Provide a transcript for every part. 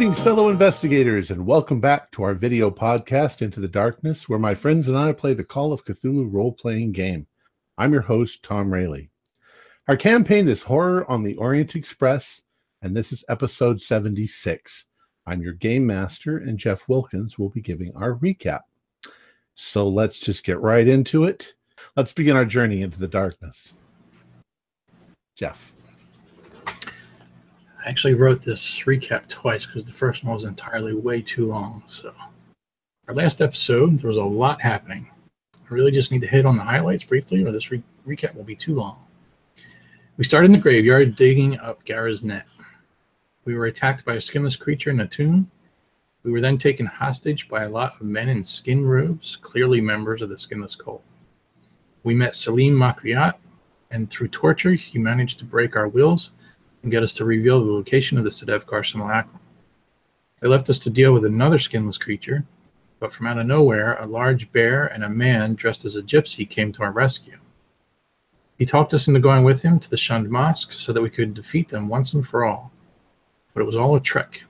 Greetings, fellow investigators, and welcome back to our video podcast, Into the Darkness, where my friends and I play the Call of Cthulhu role playing game. I'm your host, Tom Rayleigh. Our campaign is Horror on the Orient Express, and this is episode 76. I'm your game master, and Jeff Wilkins will be giving our recap. So let's just get right into it. Let's begin our journey into the darkness. Jeff. I actually wrote this recap twice because the first one was entirely way too long. So, our last episode, there was a lot happening. I really just need to hit on the highlights briefly, or this re- recap will be too long. We started in the graveyard digging up Gara's net. We were attacked by a skinless creature in a tomb. We were then taken hostage by a lot of men in skin robes, clearly members of the skinless cult. We met Salim Makryat, and through torture, he managed to break our wills and get us to reveal the location of the Sedefkar simulacrum. They left us to deal with another skinless creature, but from out of nowhere, a large bear and a man dressed as a gypsy came to our rescue. He talked us into going with him to the shunned mosque so that we could defeat them once and for all. But it was all a trick.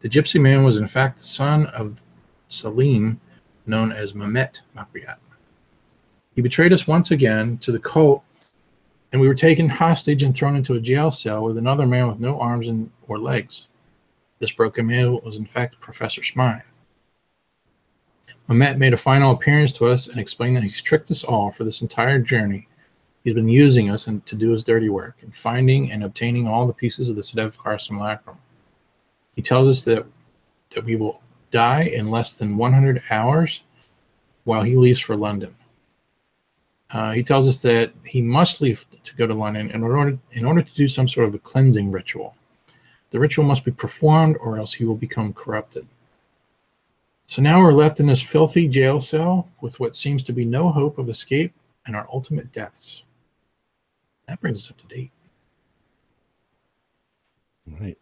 The gypsy man was in fact the son of Salim, known as Mehmet Makryat. He betrayed us once again to the cult and we were taken hostage and thrown into a jail cell with another man with no arms and or legs. This broken man was in fact Professor Smythe. Mehmet made a final appearance to us and explained that he's tricked us all for this entire journey. He's been using us and to do his dirty work and finding and obtaining all the pieces of the Sedefkar simulacrum. He tells us that that we will die in less than 100 hours while he leaves for London. Uh, he tells us that he must leave to go to London in order in order to do some sort of a cleansing ritual. The ritual must be performed, or else he will become corrupted. So now we're left in this filthy jail cell with what seems to be no hope of escape and our ultimate deaths. That brings us up to date. All right.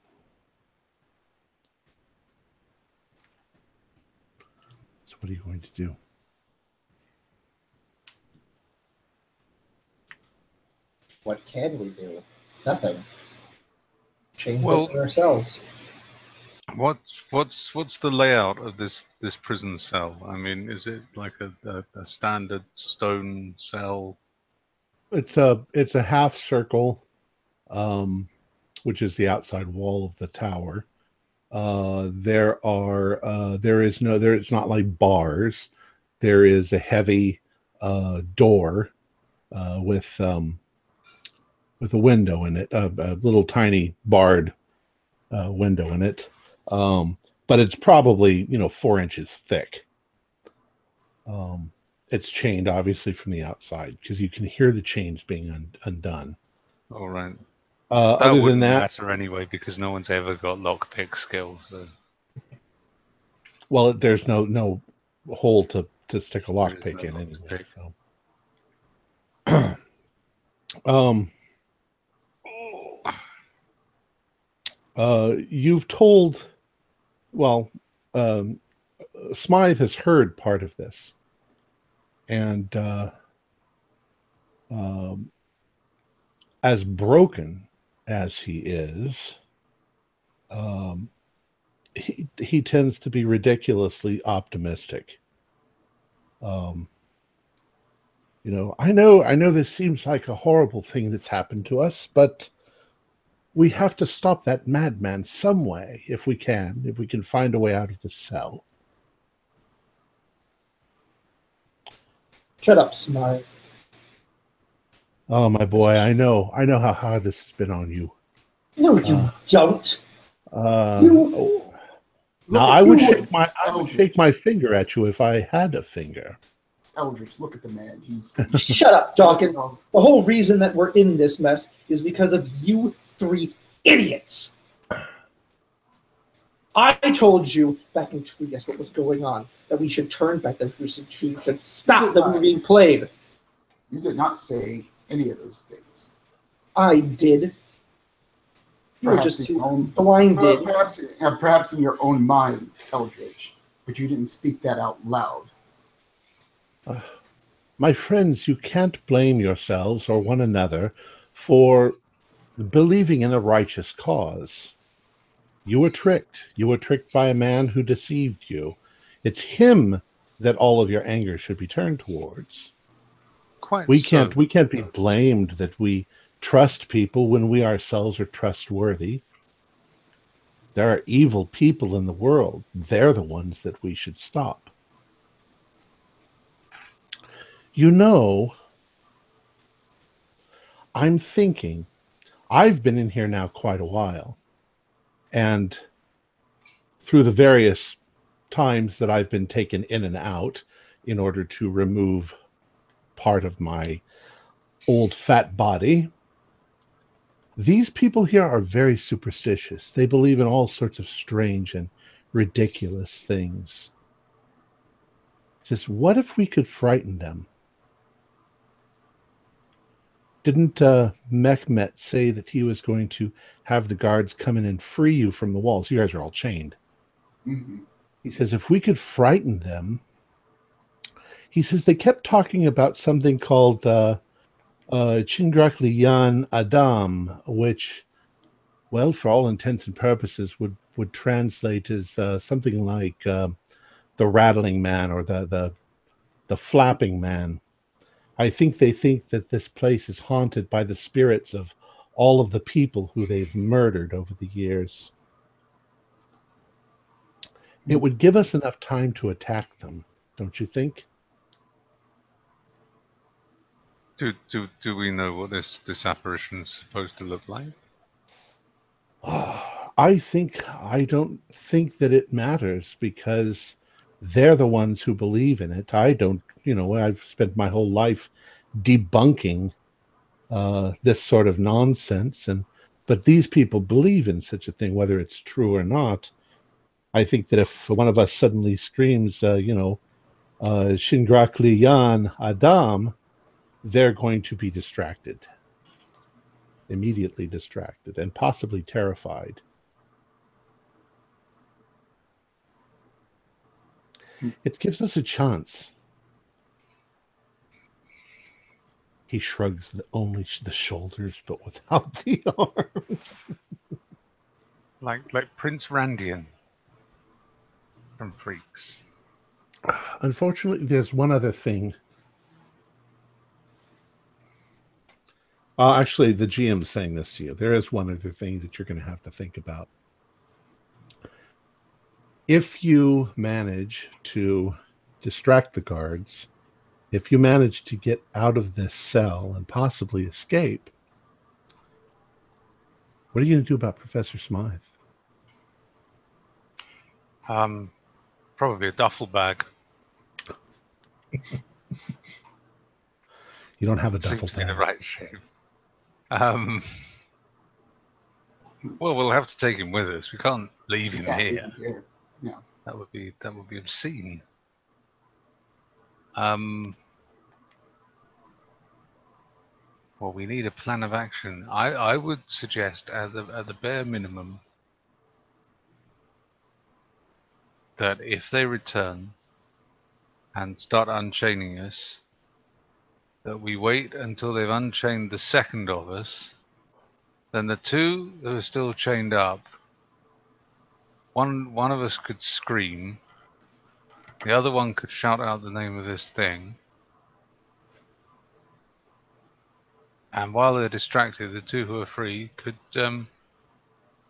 So, what are you going to do? What can we do? Nothing. Change Well- ourselves. What's what's what's the layout of this this prison cell? I mean, is it like a, a, a standard stone cell? It's a it's a half circle, um, which is the outside wall of the tower. Uh, there are uh, there is no there. It's not like bars. There is a heavy uh, door uh, with um, with a window in it, a, a little tiny barred uh, window in it. Um, but it's probably you know four inches thick. Um, it's chained obviously from the outside because you can hear the chains being un- undone. All right. Uh, That other than that, matter anyway because no one's ever got lockpick skills. So well, there's no no hole to to stick a lockpick in anyway. lockpick. So, um, uh, you've told, well, um, Smythe has heard part of this, and uh, um, as broken as he is, um, he he tends to be ridiculously optimistic. Um, you know, I know, I know this seems like a horrible thing that's happened to us, but we have to stop that madman some way if we can, if we can find a way out of the cell. Shut up, Smythe. Oh, my boy, I know, I know how hard this has been on you. No, you Uh, don't. Uh, You- oh, now I would you, shake my, I would shake my finger at you if I had a finger. Eldridge, look at the man. He's Shut up, Dawkins. The whole reason that we're in this mess is because of you three idiots. I told you back in Trieste what was going on, that we should turn back, that we should, we should stop, that we were being played. You did not say any of those things. I did. You were Perhaps just in your too own, blinded. perhaps, uh, perhaps in your own mind, Eldridge, but you didn't speak that out loud. My friends, you can't blame yourselves or one another for believing in a righteous cause. You were tricked. You were tricked by a man who deceived you. It's him that all of your anger should be turned towards. Quite We so. can't we can't be blamed that we trust people when we ourselves are trustworthy. There are evil people in the world. They're the ones that we should stop. You know, I'm thinking, I've been in here now quite a while. And through the various times that I've been taken in and out in order to remove part of my old fat body, these people here are very superstitious. They believe in all sorts of strange and ridiculous things. Says, what if we could frighten them? Didn't uh, Mehmet say that he was going to have the guards come in and free you from the walls? You guys are all chained. hmm He says, if we could frighten them, he says they kept talking about something called uh, uh, Chingrakliyan Adam, which, well, for all intents and purposes, would, would translate as uh, something like uh, the rattling man or the, the, the flapping man. I think they think that this place is haunted by the spirits of all of the people who they've murdered over the years. It would give us enough time to attack them, don't you think? Do, do, do we know what this, this apparition is supposed to look like? I think I don't think that it matters because they're the ones who believe in it. I don't, you know, I've spent my whole life debunking uh, this sort of nonsense, and but these people believe in such a thing, whether it's true or not. I think that if one of us suddenly screams, uh, you know, uh, Yan Adam, they're going to be distracted, immediately distracted, and possibly terrified. It gives us a chance. He shrugs the, only the shoulders, but without the arms. Like like Prince Randian from Freaks. Unfortunately, there's one other thing. Uh, actually, the GM's saying this to you. There is one other thing that you're going to have to think about. If you manage to distract the guards, if you manage to get out of this cell and possibly escape, what are you going to do about Professor Smythe? Um, probably a duffel bag. You don't have a Seems duffel to be the right shape. Um, well, we'll have to take him with us. We can't leave him Yeah, here. here. No. That would be that would be obscene. Um. Well, we need a plan of action. I, I would suggest at the at the bare minimum that if they return and start unchaining us, that we wait until they've unchained the second of us. Then the two who are still chained up one one of us could scream. The other one could shout out the name of this thing. And while they're distracted, the two who are free could, um,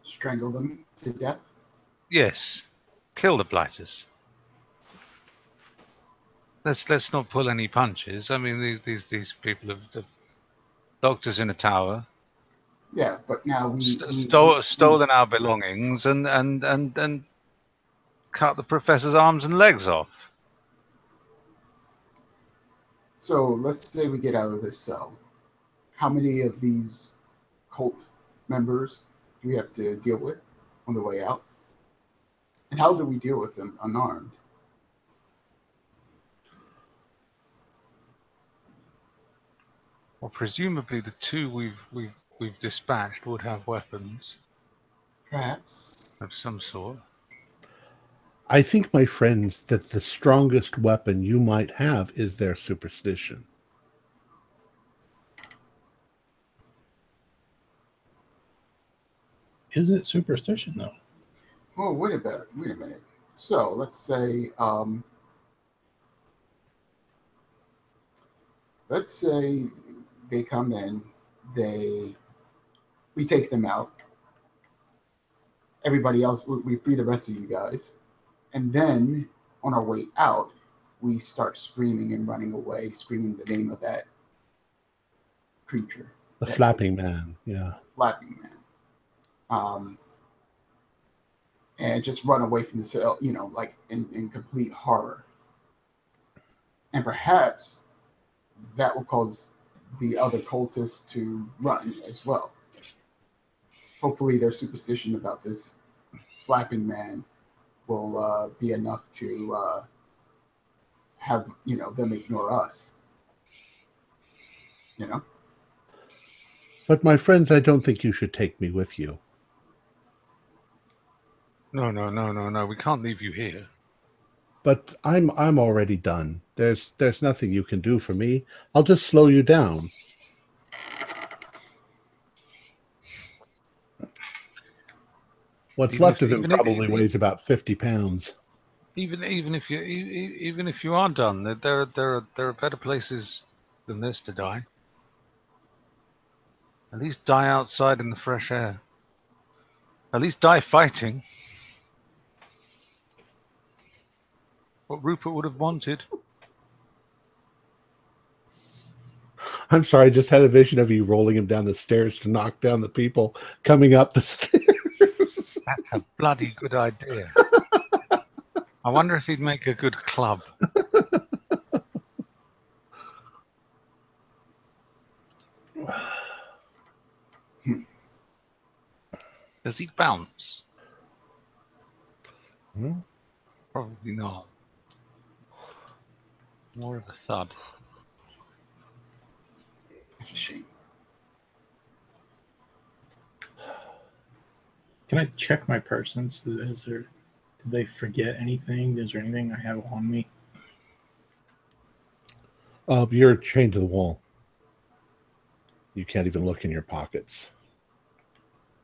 Strangle them to death. yes, kill the blighters. Let's let's not pull any punches. I mean, these these these people have, have doctors in a tower, Yeah, but now we, st- we- stole, we- stolen our belongings, and and and and cut the professor's arms and legs off. So let's say we get out of this cell. How many of these cult members do we have to deal with on the way out? And how do we deal with them unarmed? Well, presumably the two we've we've we've dispatched would have weapons Perhaps. of some sort. I think, my friends, that the strongest weapon you might have is their superstition. Is it superstition though? Well, wait a minute. Wait a minute. So let's say, um, let's say they come in, they, we take them out. Everybody else, we- we free the rest of you guys, and then on our way out, we start screaming and running away, screaming the name of that creature, The Yeah. flapping man. Yeah. flapping man. Um, and just run away from the cell, you know, like in, in complete horror. And perhaps that will cause the other cultists to run as well. Hopefully, their superstition about this flapping man will uh, be enough to uh, have you know them ignore us. You know. But my friends, I don't think you should take me with you. No, no, no, no, no. We can't leave you here. But I'm I'm already done. There's there's nothing you can do for me. I'll just slow you down. What's Even left if- of him even if- probably weighs about fifty pounds. Even even if you even if you are done, there there there are there are better places than this to die. At least die outside in the fresh air. At least die fighting. What Rupert would have wanted. I'm sorry, I just had a vision of you rolling him down the stairs to knock down the people coming up the stairs. That's a bloody good idea. I wonder if he'd make a good club. Does he bounce? Hmm? Probably not. More of a thud. It's a shame. Can I check my persons? Is, is there? Did they forget anything? Is there anything I have on me? Uh, you're chained to the wall. You can't even look in your pockets.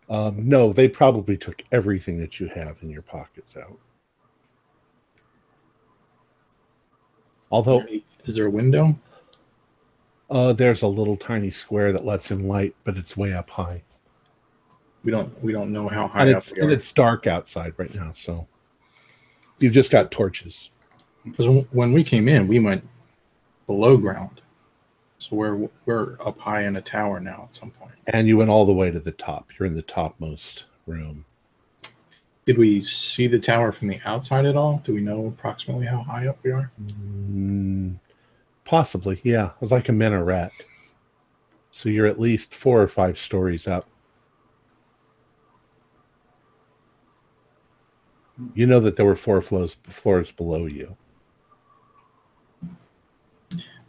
Um, no, they probably took everything that you have in your pockets out. Although is there a window? uh, there's a little tiny square that lets in light, but it's way up high, We don't. We don't know how high and up it's and it's dark outside right now. So you've just got torches. Because when we came in, we went below ground, so we're we're up high in a tower now. At some point, And you went all the way to the top. You're in the topmost room. Did we see the tower from the outside at all? Do we know approximately how high up we are? Mm, possibly, yeah. It was like a minaret. So you're at least four or five stories up. You know that there were four floors floors below you.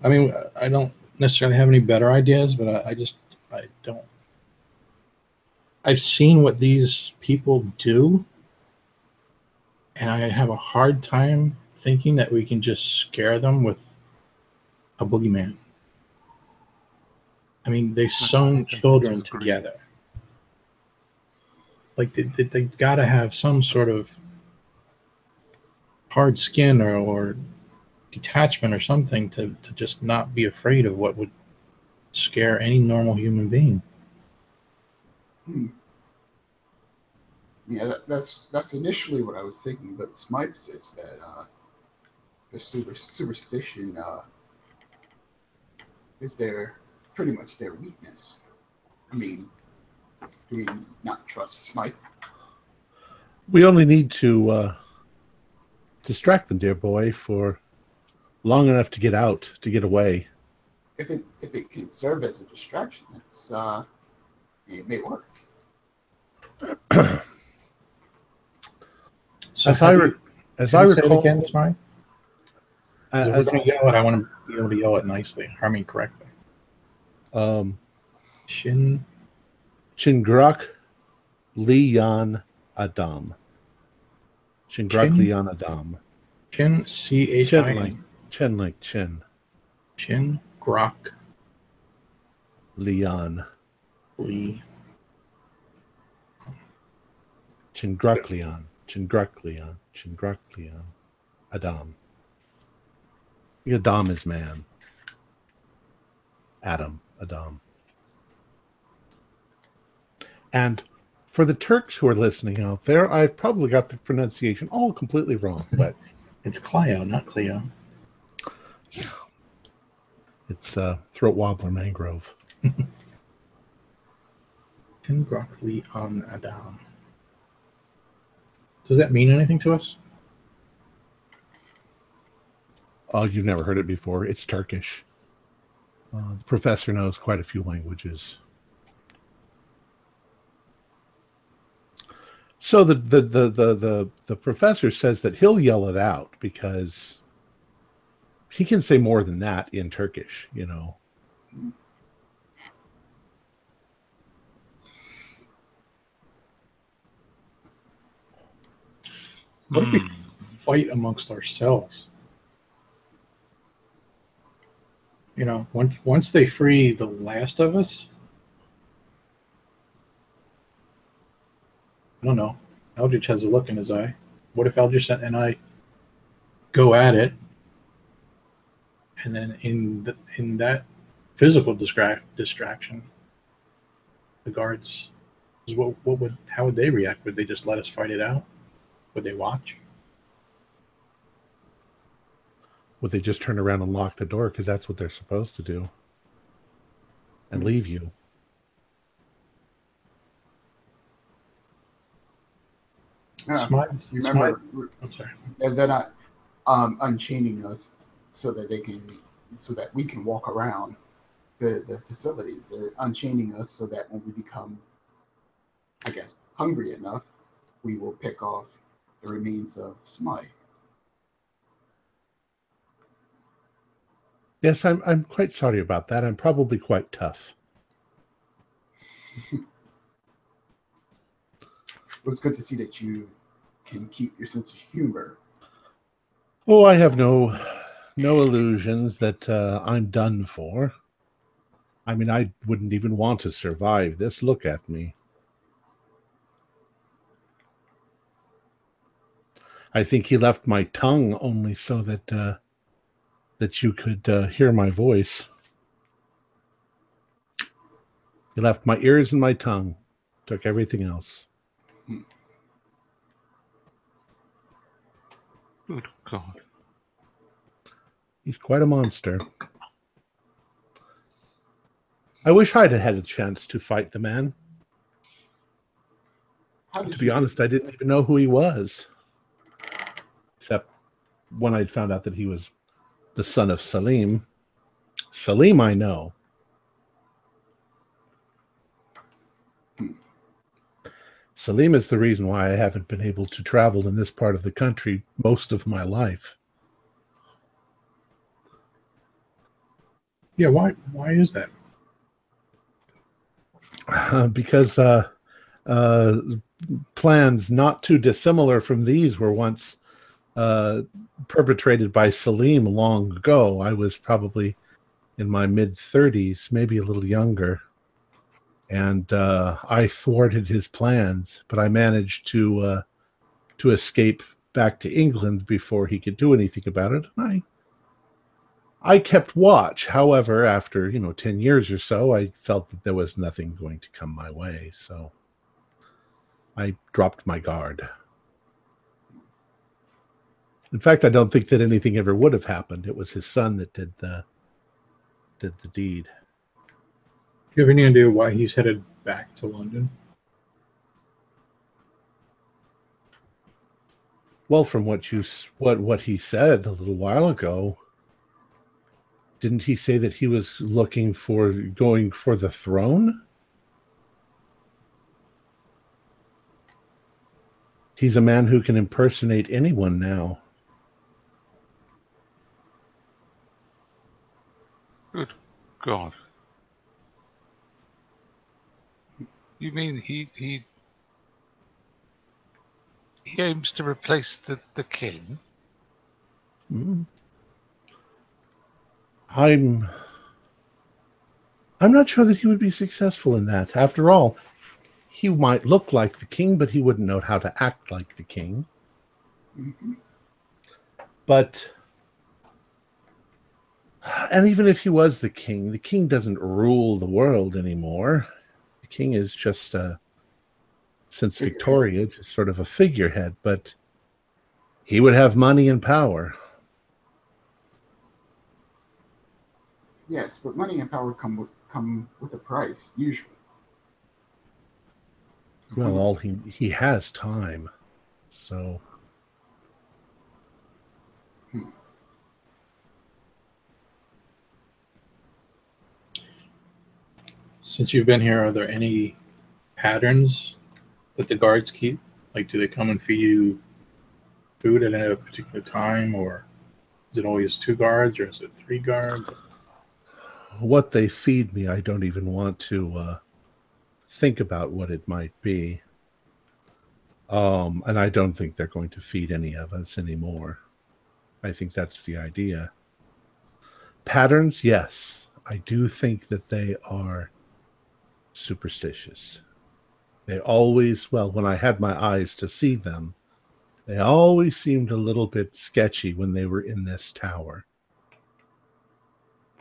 I mean, I don't necessarily have any better ideas, but I, I just I don't. I've seen what these people do, and I have a hard time thinking that we can just scare them with a boogeyman. I mean, they've sewn children together. Like they, they, they've got to have some sort of hard skin or, or detachment or something to, to just not be afraid of what would scare any normal human being. Hmm. Yeah, that, that's that's initially what I was thinking, but Smythe says that uh, the super, superstition uh, is their pretty much their weakness. I mean, do we not trust Smythe? We only need to uh, distract them, dear boy, for long enough to get out, to get away. If it if it can serve as a distraction, it's uh, it may work. So As I do re- you- as I you recall, again, Smythe? as, 'Cause if we're going to yell it, I want to be able to yell it nicely. I mean, correctly. um, Shin. Chingrak Lian Adam. Chingrak Chin? Lian Adam. Chin. C H Chin I like N. chin like chin. Chin. Grok. Lian. Lee. Chingrak Lian. Chingraklion, Chingraklion, Adam. Adam is man. Adam, Adam. And for the Turks who are listening out there, I've probably got the pronunciation all completely wrong, but It's Clio, not Cleo. it's uh, throat wobbler mangrove. Tingrokli on Adam. Does that mean anything to us? Oh, you've never heard it before. It's Turkish. Uh, the professor knows quite a few languages. So the, the the the the the professor says that he'll yell it out because he can say more than that in Turkish, you know. What if we Hmm. fight amongst ourselves? You know, once once they free the last of us, I don't know. Eldritch has a look in his eye. What if Eldritch and I go at it, and then in the, in that physical distract, distraction, the guards, what what would how would they react? Would they just let us fight it out? Would they watch? Would they just turn around and lock the door because that's what they're supposed to do and leave you? Yeah. Smite, You Smite- remember, I'm sorry. they're, they're not um, unchaining us so that they can, so that we can walk around the, the facilities. They're unchaining us so that when we become, I guess, hungry enough, we will pick off the remains of Smythe. Yes, I'm I'm quite sorry about that. I'm probably quite tough. It was good to see that you can keep your sense of humor. Oh, I have no no illusions that uh, I'm done for. I mean, I wouldn't even want to survive this. Look at me. I think he left my tongue only so that uh, that you could uh, hear my voice. He left my ears and my tongue, took everything else. Good God. He's quite a monster. I wish I'd had a chance to fight the man. To be honest, I didn't even know who he was. When I found out that he was the son of Salim. Salim, I know. Salim is the reason why I haven't been able to travel in this part of the country most of my life. Yeah, why why is that? because uh, uh, plans not too dissimilar from these were once uh, perpetrated by Salim long ago. I was probably in my mid 30s, maybe a little younger. And uh, I thwarted his plans, but I managed to uh, to escape back to England before he could do anything about it. And I I kept watch. However, after, you know, 10 years or so, I felt that there was nothing going to come my way. So I dropped my guard. In fact, I don't think that anything ever would have happened. It was his son that did the did the deed. Do you have any idea why he's headed back to London? Well, from what you what what he said a little while ago, didn't he say that he was looking for going for the throne? He's a man who can impersonate anyone now. Good God. You mean he he he aims to replace the, the king? Mm. I'm I'm not sure that he would be successful in that. After all, he might look like the king, but he wouldn't know how to act like the king. Mhm. But and even if he was the king, the king doesn't rule the world anymore. The king is just uh since. Victoria, just sort of a figurehead, but he would have money and power. Yes, but money and power come with come with a price, usually. Well, all he he has time. So Since you've been here, are there any patterns that the guards keep? Like, do they come and feed you food at a particular time, or is it always two guards, or is it three guards? what they feed me, I don't even want to uh, think about what it might be. Um, and I don't think they're going to feed any of us anymore. I think that's the idea. Patterns, yes. I do think that they are superstitious. They always, well, when I had my eyes to see them, they always seemed a little bit sketchy when they were in this tower.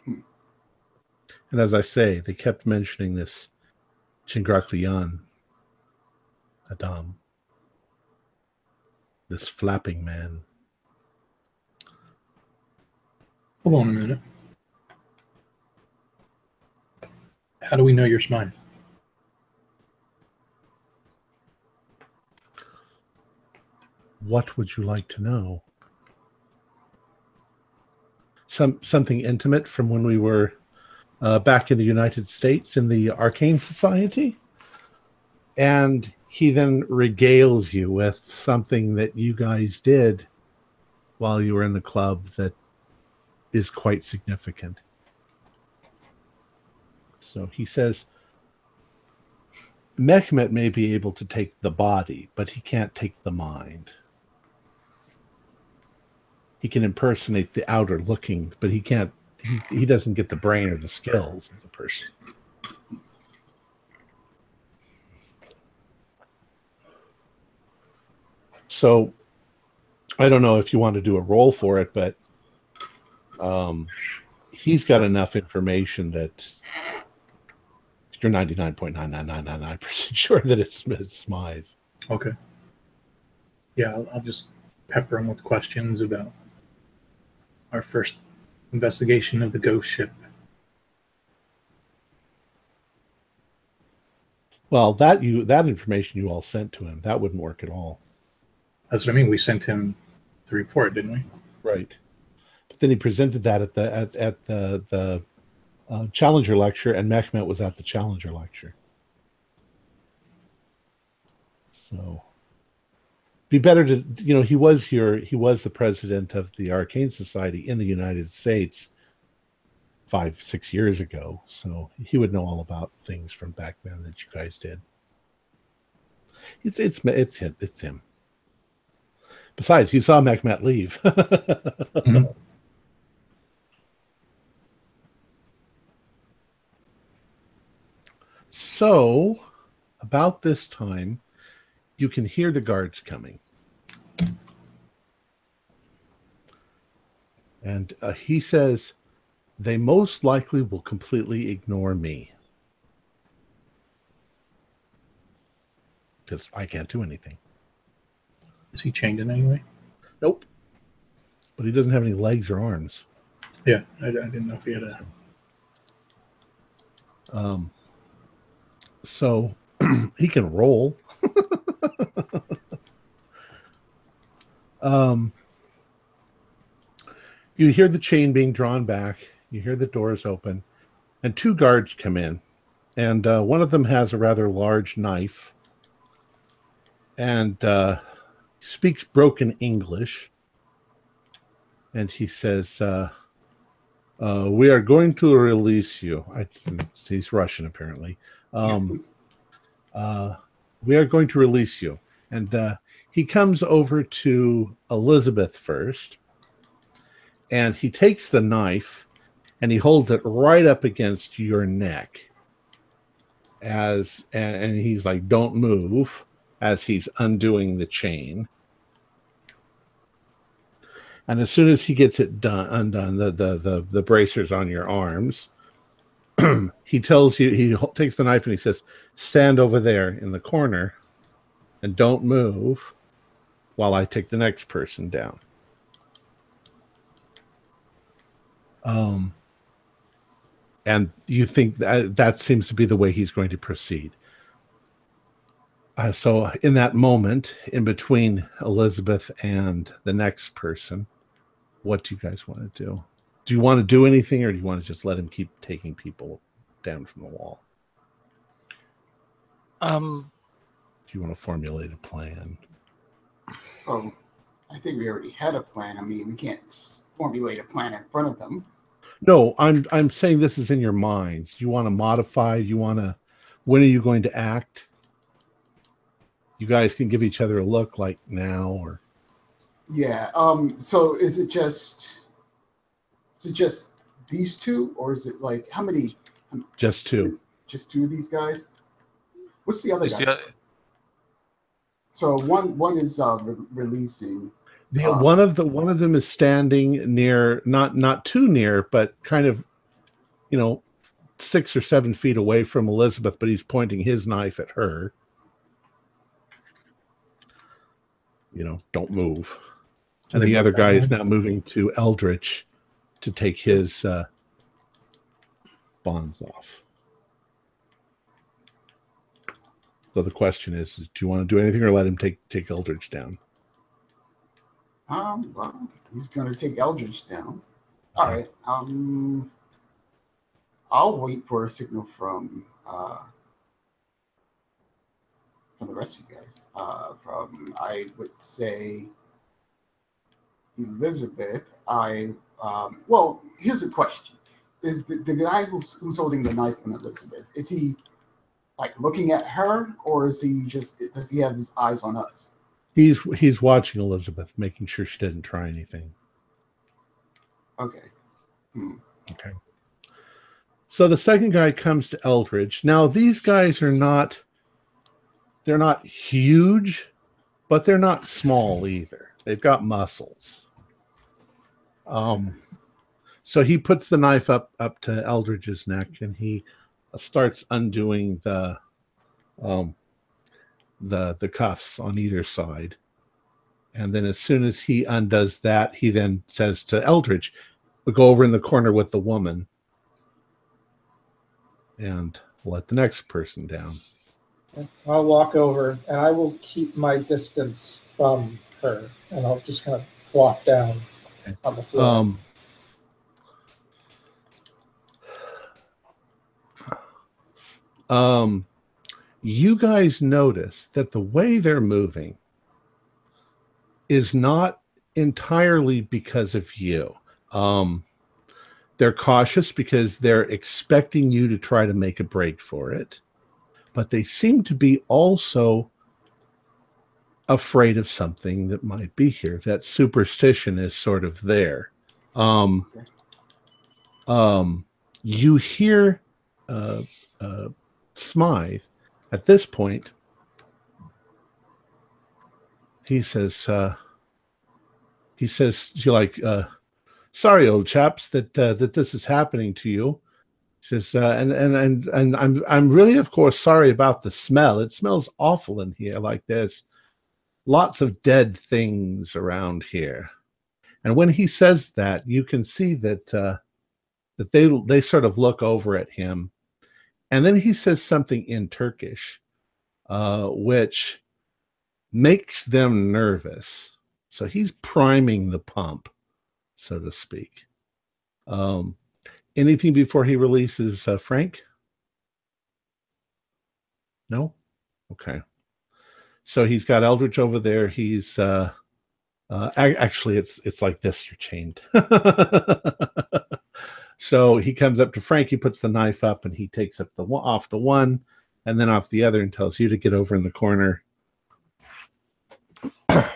And as I say, they kept mentioning this Chingraklian Adam, this flapping man. Hold on a minute. How do we know you're Smythe? What would you like to know? Some something intimate from when we were uh, back in the United States in the Arcane Society, and he then regales you with something that you guys did while you were in the club that is quite significant. So he says, Mehmet may be able to take the body, but he can't take the mind. He can impersonate the outer looking, but he can't. He, he doesn't get the brain or the skills of the person. So, I don't know if you want to do a roll for it, but um, he's got enough information that you're 99.99999% sure that it's, it's Smythe. Okay. Yeah, I'll, I'll just pepper him with questions about our first investigation of the ghost ship. Well, that you that information you all sent to him, that wouldn't work at all. That's what I mean. We sent him the report, didn't we? Right. But then he presented that at the at, at the the uh, Challenger lecture, and Mehmet was at the Challenger lecture. So, be better to you know he was here. He was the president of the Arcane Society in the United States five six years ago, so he would know all about things from back then that you guys did. It's it's it's him. It's him. Besides, you saw Mehmet leave. Mhm. So, about this time, you can hear the guards coming. And uh, he says, they most likely will completely ignore me. Because I can't do anything. Is he chained in any way? Nope. But he doesn't have any legs or arms. Yeah, I, I didn't know if he had a. Um, so he can roll. um, you hear the chain being drawn back. You hear the doors open, and two guards come in, and uh, one of them has a rather large knife, and uh, speaks broken English, and he says. Uh, uh, we are going to release you. I, he's Russian, apparently. Um, uh, we are going to release you. And uh, he comes over to Elizabeth first, and he takes the knife and he holds it right up against your neck. as and, and he's like, "Don't move," as he's undoing the chain. And as soon as he gets it done, undone, the the the, the bracers on your arms, he tells you he takes the knife and he says, "Stand over there in the corner, and don't move, while I take the next person down." Um, and you think that that seems to be the way he's going to proceed. Uh, so, in that moment, in between Elizabeth and the next person, what do you guys want to do? Do you want to do anything, or do you want to just let him keep taking people down from the wall? Um, Do you want to formulate a plan? Oh, I think we already had a plan. I mean, we can't formulate a plan in front of them. No, I'm I'm saying this is in your minds. You want to modify. You want to. When are you going to act? You guys can give each other a look, like now or Yeah. Um. So is it just? Is it just these two, or is it like how many? just two. Just two of these guys. What's the other Is guy? the- So one one is uh, re- releasing. The, Uh, one of the one of them is standing near, not not too near, but kind of, you know, six or seven feet away from Elizabeth, but he's pointing his knife at her. You know, don't move. And the other guy is now moving to Eldritch to take his uh, bonds off. So the question is, is, do you want to do anything or let him take take Eldritch down? Um. Well, he's gonna take Eldridge down. All right. Um. I'll wait for a signal from uh from the rest of you guys. Uh, from I would say Elizabeth. I um. Well, here's a question: Is the, the guy who's who's holding the knife on Elizabeth? Is he like looking at her, or is he just does he have his eyes on us? He's he's watching Elizabeth, making sure she didn't try anything. Okay. Hmm. Okay. So the second guy comes to Eldridge. Now these guys are not they're not huge, but they're not small either. They've got muscles. Um so he puts the knife up up to Eldridge's neck and he starts undoing the um the the cuffs on either side. And then as soon as he undoes that, he then says to Eldridge, go over in the corner with the woman and let the next person down. I'll walk over and I will keep my distance from her and I'll just kind of walk down. On the floor. Um, um, you guys notice that the way they're moving is not entirely because of you. Um, they're cautious because they're expecting you to try to make a break for it, but they seem to be also afraid of something that might be here. That superstition is sort of there. Um, um, you hear uh, uh, Smythe at this point. He says, uh, he says, you like, uh, sorry, old chaps, that uh, that this is happening to you. He says, uh, and and and and I'm I'm really, of course, sorry about the smell. It smells awful in here. Like there's lots of dead things around here. And when he says that, you can see that uh, that they they sort of look over at him, and then he says something in Turkish, uh, which makes them nervous. So he's priming the pump, so to speak. Um, anything before he releases uh, Frank? No. Okay. So he's got Eldritch over there. He's uh, uh, actually it's it's like this. You're chained. so he comes up to Frank. He puts the knife up and he takes up the off the one, and then off the other, and tells you to get over in the corner.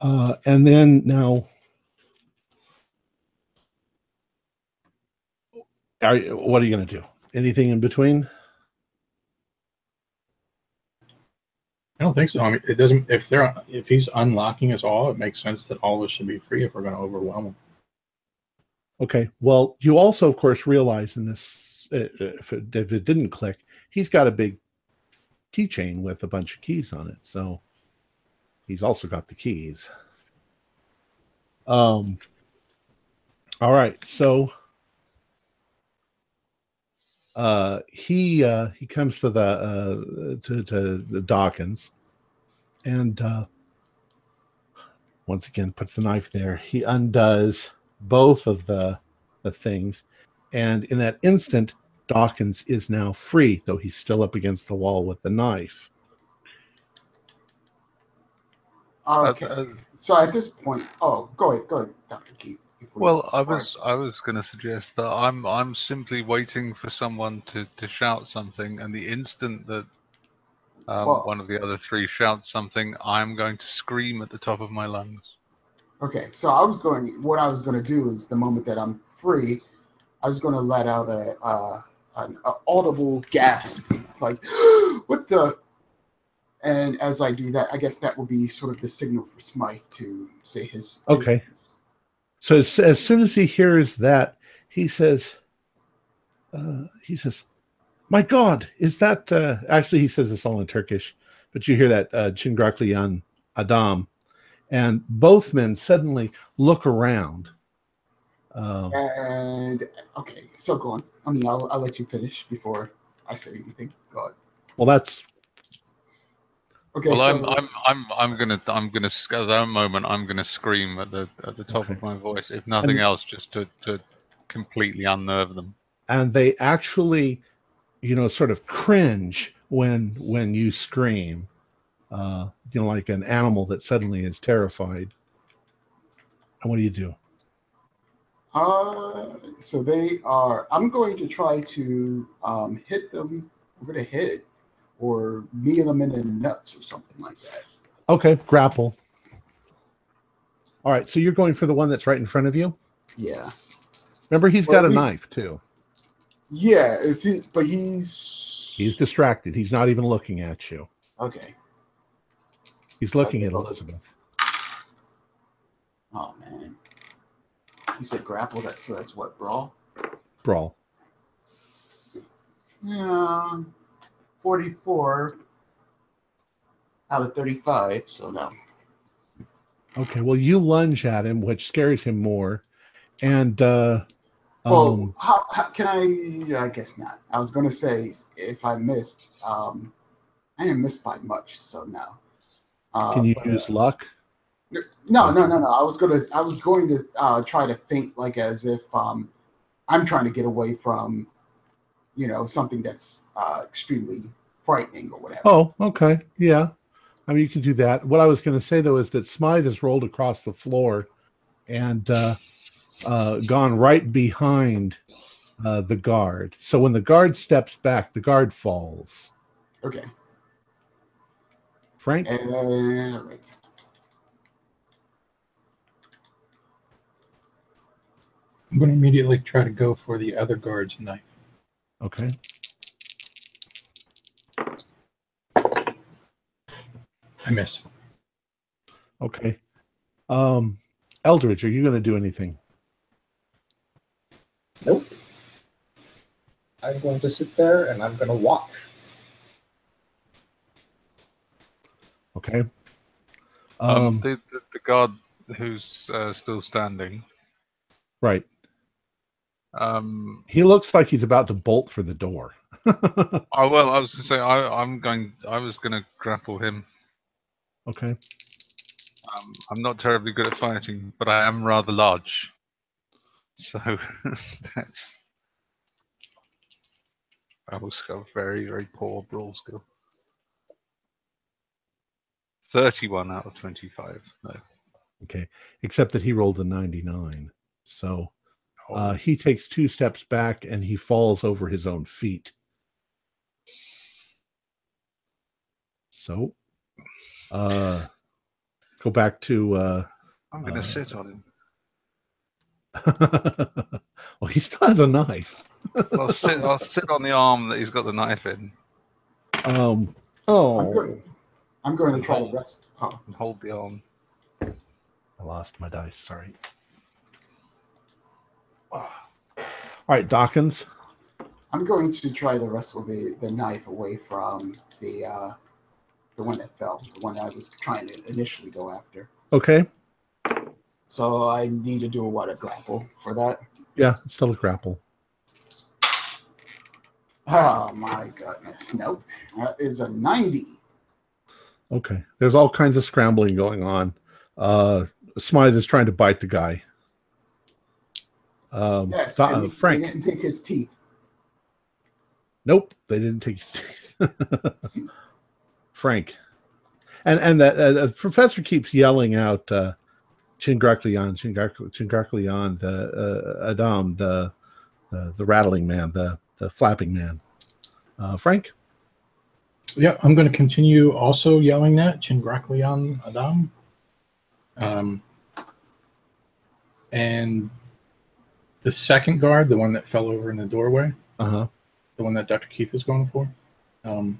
Uh, and then now, Are what are you going to do? Anything in between? I don't think so. I mean, it doesn't. If they're if he's unlocking us all, it makes sense that all of us should be free if we're going to overwhelm him. Okay. Well, you also, of course, realize in this, uh, if it, if it didn't click, he's got a big keychain with a bunch of keys on it. So he's also got the keys. Um. All right. So uh, he uh, he comes to the uh, to to the Dawkins, and uh, once again puts the knife there. He undoes both of the the things, and in that instant, Dawkins is now free, though he's still up against the wall with the knife. Okay. So at this point, oh, go ahead, go ahead, Doctor Keith. Before you- Well, I was I was going to suggest that I'm I'm simply waiting for someone to, to shout something, and the instant that um, Well- one of the other three shouts something, I'm going to scream at the top of my lungs. Okay, so I was going. What I was going to do is the moment that I'm free, I was going to let out a uh, an a audible gasp, like "What the?" And as I do that, I guess that will be sort of the signal for Smythe to say his. his Okay. piece. So as, as soon as he hears that, he says, uh, he says, "My God, is that?" Uh, actually, he says this all in Turkish, but you hear that uh, Chingraklian Adam, and both men suddenly look around. Um, And okay, so go on. I mean, I'll, I'll let you finish before I say anything. Go ahead. well, that's Okay. well, so, I'm I'm I'm I'm gonna I'm gonna at that moment I'm gonna scream at the at the top Okay. of my voice, if nothing And- else, just to to completely unnerve them. and they actually, you know, sort of cringe when when you scream. Uh, you know, like an animal that suddenly is terrified. And what do you do? Uh, so they are. I'm going to try to um, hit them over the head, or knee them in the nuts, or something like that. Okay, grapple. All right, so you're going for the one that's right in front of you. Yeah, Remember, he's Well, got a he's- knife too. yeah. It's he, but he's He's distracted. He's not even looking at you. okay. He's looking at Elizabeth. Oh man, he said grapple. That's so that's what brawl. Brawl. Yeah, forty-four out of thirty-five. So no. Okay, well, you lunge at him, which scares him more. And uh, Well, um, how, how can I? I guess not. I was going to say if I missed, um, I didn't miss by much, so no. Uh, can you but, use uh, luck? no, no, no, no. I was gonna, I was going to uh, try to think like as if um, I'm trying to get away from, you know, something that's uh, extremely frightening or whatever. Oh, okay. Yeah. I mean, you can do that. What I was going to say, though, is that Smythe has rolled across the floor and uh, uh, gone right behind uh, the guard. So when the guard steps back, the guard falls. Okay. Frank? Uh, all right. I'm going to immediately try to go for the other guard's knife. Okay. I miss. Okay. Um, Eldridge, are you going to do anything? Nope. I'm going to sit there and I'm going to watch. Okay. Um, Um, the, the the guard who's uh, still standing. right. Um, He looks like he's about to bolt for the door. oh well, I was going to say I I'm going. I was going to grapple him. okay. Um, I'm not terribly good at fighting, but I am rather large. So that's. I also got very, very poor brawl skill. 31 out of 25. No. Okay. Except that he rolled a 99. So uh, he takes two steps back and he falls over his own feet. So uh, go back to. Uh, I'm going to uh, sit on him. well, he still has a knife. I'll sit. I'll sit on the arm that he's got the knife in Um. I'm Oh, going, I'm going to try to rest. Oh, and hold the arm. I lost my dice. Sorry. All right, Dawkins. I'm going to try to wrestle the, the knife away from the uh, the one that fell, the one I was trying to initially go after. Okay. So I need to do a what a grapple for that. Yeah, it's still a grapple. Oh my goodness! Nope, that is a ninety. Okay. There's all kinds of scrambling going on. Uh, Smythe is trying to bite the guy. Um, Yes, Da- and uh, Frank. They didn't take his teeth. Nope, they didn't take his teeth. Frank, and and the, uh, the professor keeps yelling out uh, Chingraklian, Chingrak- Chingraklian, the uh, Adam, the, the the rattling man, the the flapping man. Uh, Frank, Yeah, I'm going to continue also yelling that Chingraklian Adam. Um, and the second guard, the one that fell over in the doorway, uh huh. the one that Dr. Keith is going for. Um,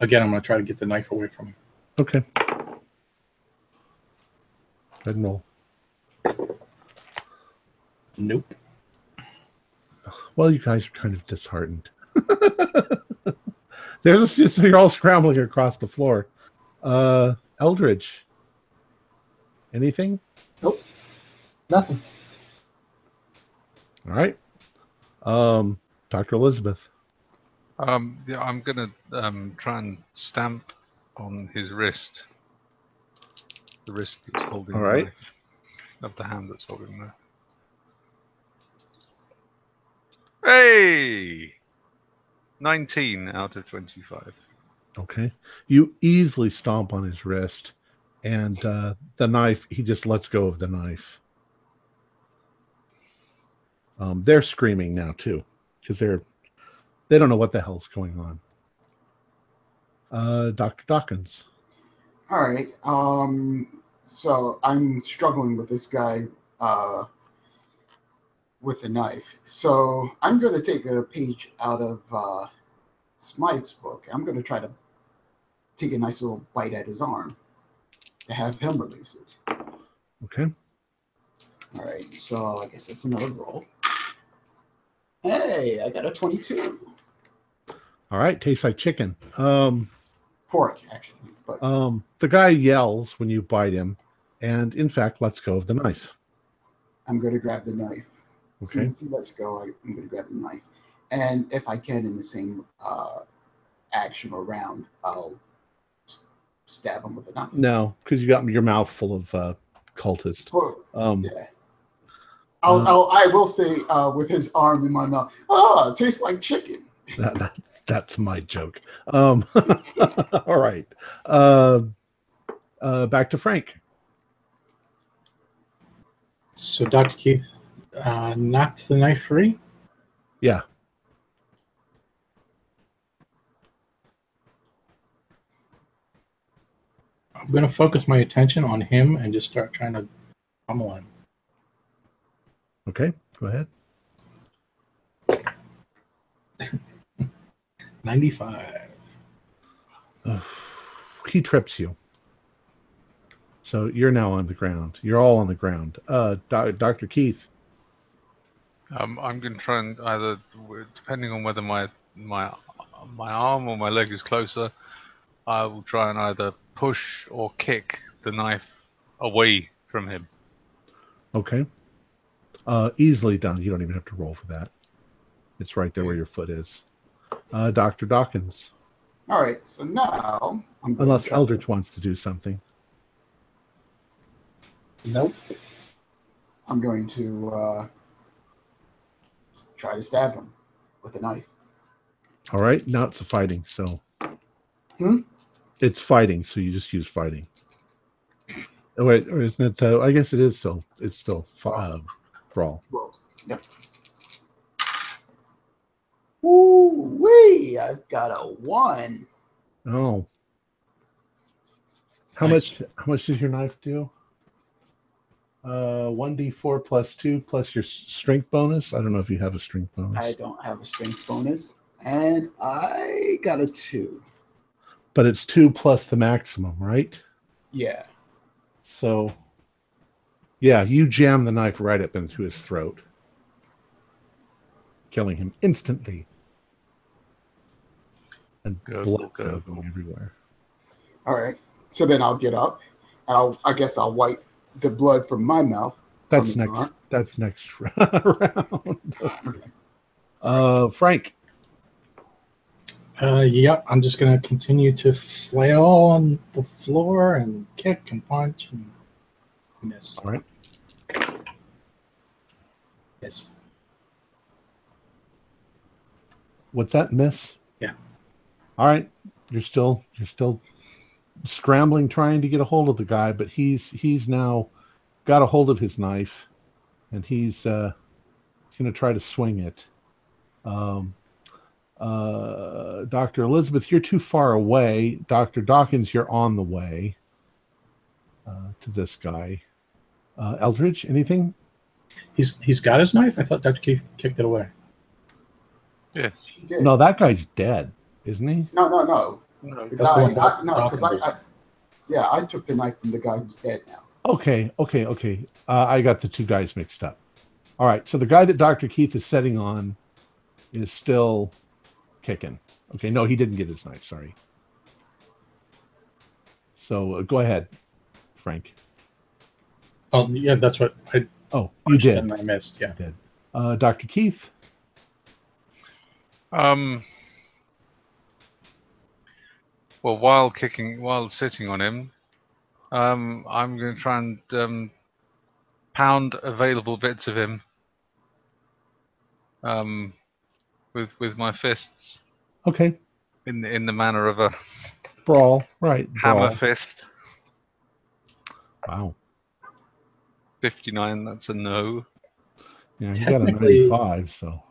again, I'm going to try to get the knife away from him. Okay. Go ahead roll. Nope. Well, you guys are kind of disheartened. There's a, so you're all scrambling across the floor. Uh, Eldridge, anything? Nope. Nothing. All right. Um, Dr. Elizabeth. Um, yeah, I'm gonna um, try and stamp on his wrist. The wrist that's holding All the right. knife. Of the hand that's holding the. Hey! 19 out of 25. Okay. You easily stomp on his wrist, and uh, the knife, he just lets go of the knife. Um, they're screaming now, too, because they're they don't know what the hell's going on. Uh, Dr. Dawkins. All right. Um. So I'm struggling with this guy. Uh. With the knife. So I'm going to take a page out of uh, Smythe's book. I'm going to try to take a nice little bite at his arm to have him release it. Okay. All right. So I guess that's another roll. Hey, I got a 22. All right. Tastes like chicken. Um, Pork, actually. But um, the guy yells when you bite him, and in fact, lets go of the knife. I'm going to grab the knife. As soon Okay. as he lets go, I, I'm going to grab the knife. And if I can, in the same uh, action or round, I'll stab him with the knife. No, because you got your mouth full of uh, cultist. For- Um, yeah. I'll, Uh, I'll, I will say uh, with his arm in my mouth, oh, it tastes like chicken. that, that, that's my joke. Um, all right. Uh, uh, back to Frank. So Dr. Keith uh, knocked the knife free. Yeah. I'm going to focus my attention on him and just start trying to pummel him. Okay. Go ahead. 95. he trips you. So you're now on the ground. You're all on the ground. Uh, Do- Dr. Keith. Um, I'm going to try and either, depending on whether my my my arm or my leg is closer, I will try and either push or kick the knife away from him. Okay. Uh, easily done. You don't even have to roll for that. It's right there where your foot is. Uh, Dr. Dawkins. All right, so now I'm Unless Eldridge wants to do something. Nope. I'm going to uh, try to stab him with a knife. All right. Now it's a fighting. So Hmm? it's fighting. So you just use fighting. Oh, wait, isn't it? Uh, I guess it is still. It's still uh, brawl. Roll. Yep. Ooh, wee! I've got a one. Oh. How Nice. much? How much does your knife do? Uh, one d four plus two plus your strength bonus. I don't know if you have a strength bonus, I don't have a strength bonus, and I got a two. but it's two plus the maximum, right? Yeah. So, yeah, you jam the knife right up into his throat, killing him instantly, and Go, blood go, go go. going everywhere. All right. So then I'll get up, and I'll. I guess I'll wipe the blood from my mouth. That's next. arm. That's next round. uh, Frank. Uh, yeah, I'm just gonna continue to flail on the floor and kick and punch and miss. All right. Miss. What's that miss? Yeah. All right. You're still you're still scrambling trying to get a hold of the guy, but he's he's now got a hold of his knife and he's uh going to try to swing it. Um uh Dr. Elizabeth, you're too far away. Dr. Dawkins, you're on the way uh, to this guy. Uh Eldridge, anything? He's he's got his knife. I thought Dr. Keith kicked it away. Yes. She did. No, that guy's dead, isn't he? no, no, no. No. The That's the guy, one I, no, because I, I, yeah, I took the knife from the guy who's dead now. Okay, okay, okay. Uh, I got the two guys mixed up. All right, so the guy that Dr. Keith is setting on is still kicking. Okay, no, he didn't get his knife. Sorry. So uh, go ahead, Frank. Oh yeah, that's what I Oh, you did. and I missed. Yeah. Did. Uh, Dr. Keith. Um. Well, while kicking, while sitting on him, um, I'm going to try and um, pound available bits of him um, with with my fists Okay, in in the manner of a brawl. Right, hammer brawl. fist. Wow. Fifty nine. That's a no. Yeah, you got a Technically- 95, so.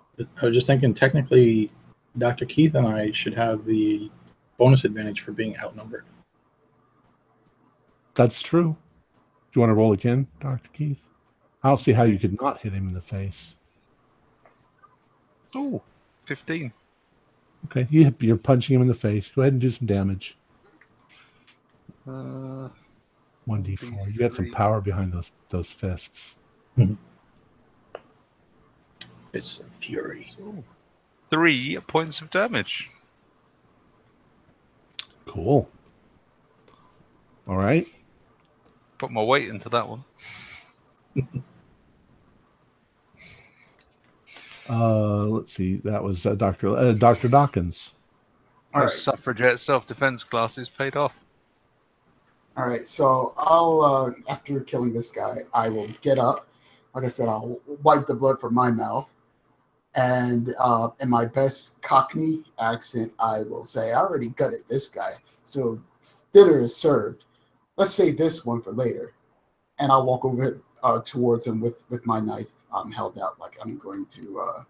I was just thinking, technically, Dr. Keith and I should have the bonus advantage for being outnumbered. That's true. Do you want to roll again, Dr. Keith? I don't see how you could not hit him in the face. Ooh, 15. Okay, you, you're punching him in the face. Go ahead and do some damage. Uh, One d four. You got some power behind those those fists. It's fury. three points of damage. Cool. All right. Put my weight into that one. Uh, let's see. That was uh, Doctor uh, Doctor Dawkins. All My right. suffragette self-defense classes paid off. All right, so I'll uh, after killing this guy, I will get up. Like I said, I'll wipe the blood from my mouth, and uh, in my best Cockney accent, I will say, "I already gutted this guy, so dinner is served. Let's save this one for later." And I'll walk over uh, towards him with with my knife um, held out, like I'm going to uh,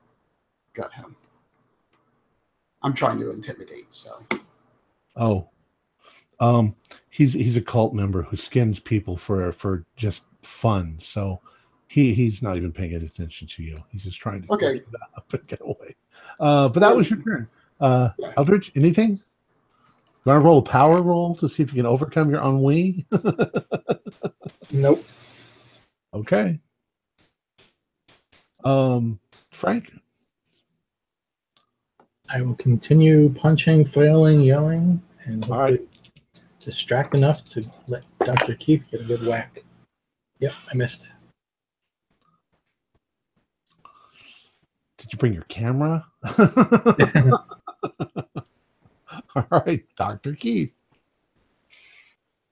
gut him. I'm trying to intimidate, so Oh, um, he's he's a cult member who skins people for for just fun. So he he's not even paying any attention to you. He's just trying to Okay. get up and get away. Uh, but that was your turn. Uh, Eldridge, anything? You want to roll a power roll to see if you can overcome your ennui? Nope. okay. Um, Frank. I will continue punching, flailing, yelling, and All right. Hopefully distract enough to let Dr. Keith get a good whack. Yep, I missed. Did you bring your camera? All right, Doctor Keith.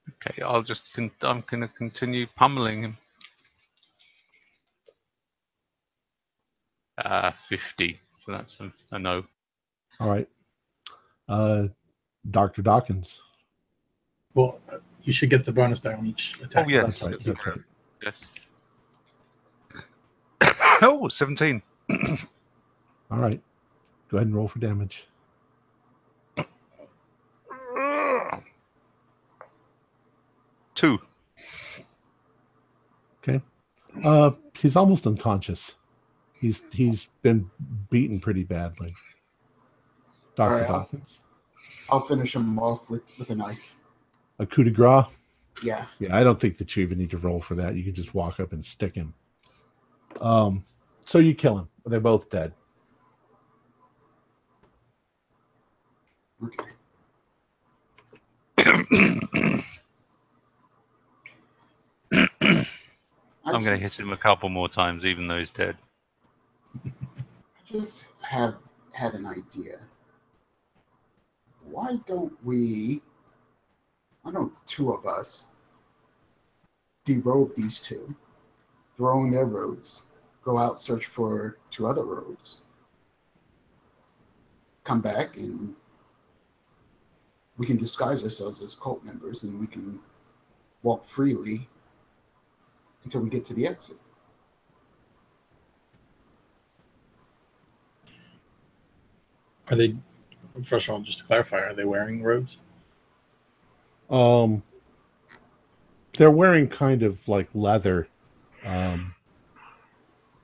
Okay, I'll just con- I'm going to continue pummeling him. Uh, 50. So that's a, a no. All right. Uh, Dr. Dawkins. Well, uh, you should get the bonus die on each attack. Oh, yes. That's right. That's right. Yes. oh, 17. All right. Go ahead and roll for damage. Two. Okay. Uh, he's almost unconscious. He's he's been beaten pretty badly. Doctor Alright, I'll- Dawkins, I'll finish him off with, with a knife. A coup de grace. Yeah. Yeah, I don't think that you even need to roll for that. You can just walk up and stick him. Um, so you kill him. They're both dead. Okay. I I'm going to hit him a couple more times, even though he's dead. I just have had an idea. Why don't we, why don't two of us derobe these two, throw in their robes, go out search for two other robes, come back and we can disguise ourselves as cult members and we can walk freely until we get to the exit. Are they? First of all, just to clarify, are they wearing robes? Um, they're wearing kind of like leather, um,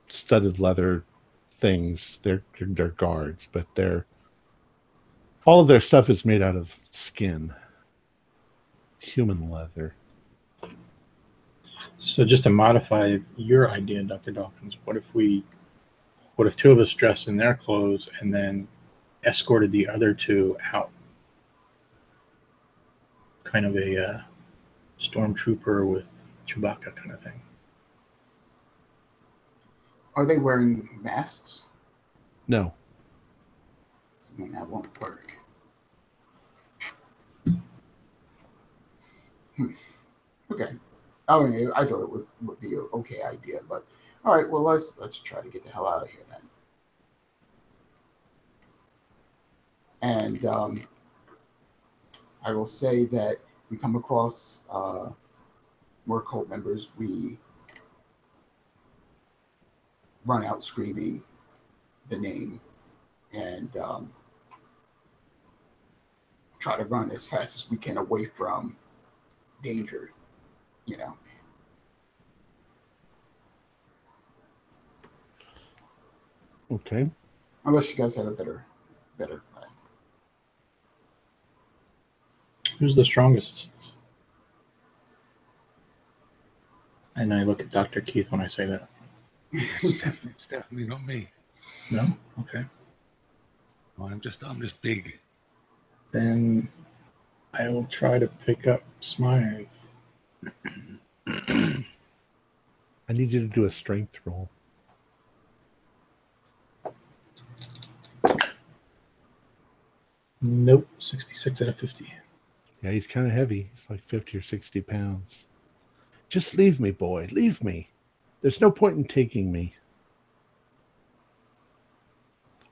studded leather things. They're they're guards, but they're all of their stuff is made out of skin, human leather. So just to modify your idea, Dr. Dawkins, what if we, what if two of us dressed in their clothes and then escorted the other two out? Kind of a uh, stormtrooper with Chewbacca kind of thing. Are they wearing masks? No, So then that won't work. Hmm. Okay. I mean, I thought it was, would be an okay idea, but all right. Well, let's let's try to get the hell out of here then. And um, I will say that we come across uh, more cult members, we run out screaming the name and um, try to run as fast as we can away from danger. You know, okay. unless you guys have a better, better plan. Who's the strongest? And I look at Dr. Keith when I say that. It's definitely, it's definitely not me. No? Okay. I'm just I'm just big. Then I will try to pick up Smythe. I need you to do a strength roll. Nope. 66 out of 50. Yeah, he's kind of heavy. He's like 50 or 60 pounds. Just leave me, boy. Leave me. There's no point in taking me.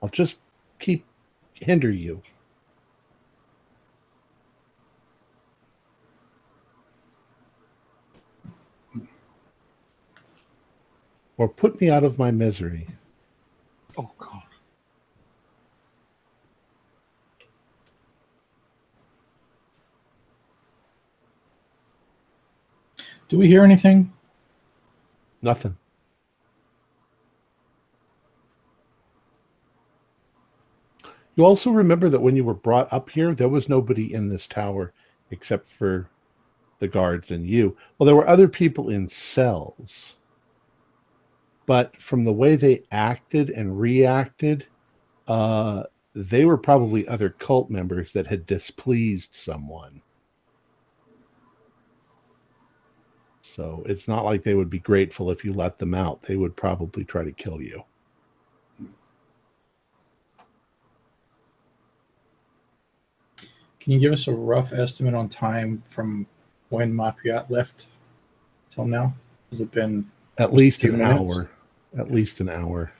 I'll just keep hinder you. Or put me out of my misery. Oh god. Do we hear anything? Nothing. You also remember that when you were brought up here, there was nobody in this tower except for the guards and you. Well, there were other people in cells. But from the way they acted and reacted, uh, they were probably other cult members that had displeased someone. So it's not like they would be grateful if you let them out. They would probably try to kill you. Can you give us a rough estimate on time from when Makryat left till now? Has it been At least an minutes? hour. At least an hour.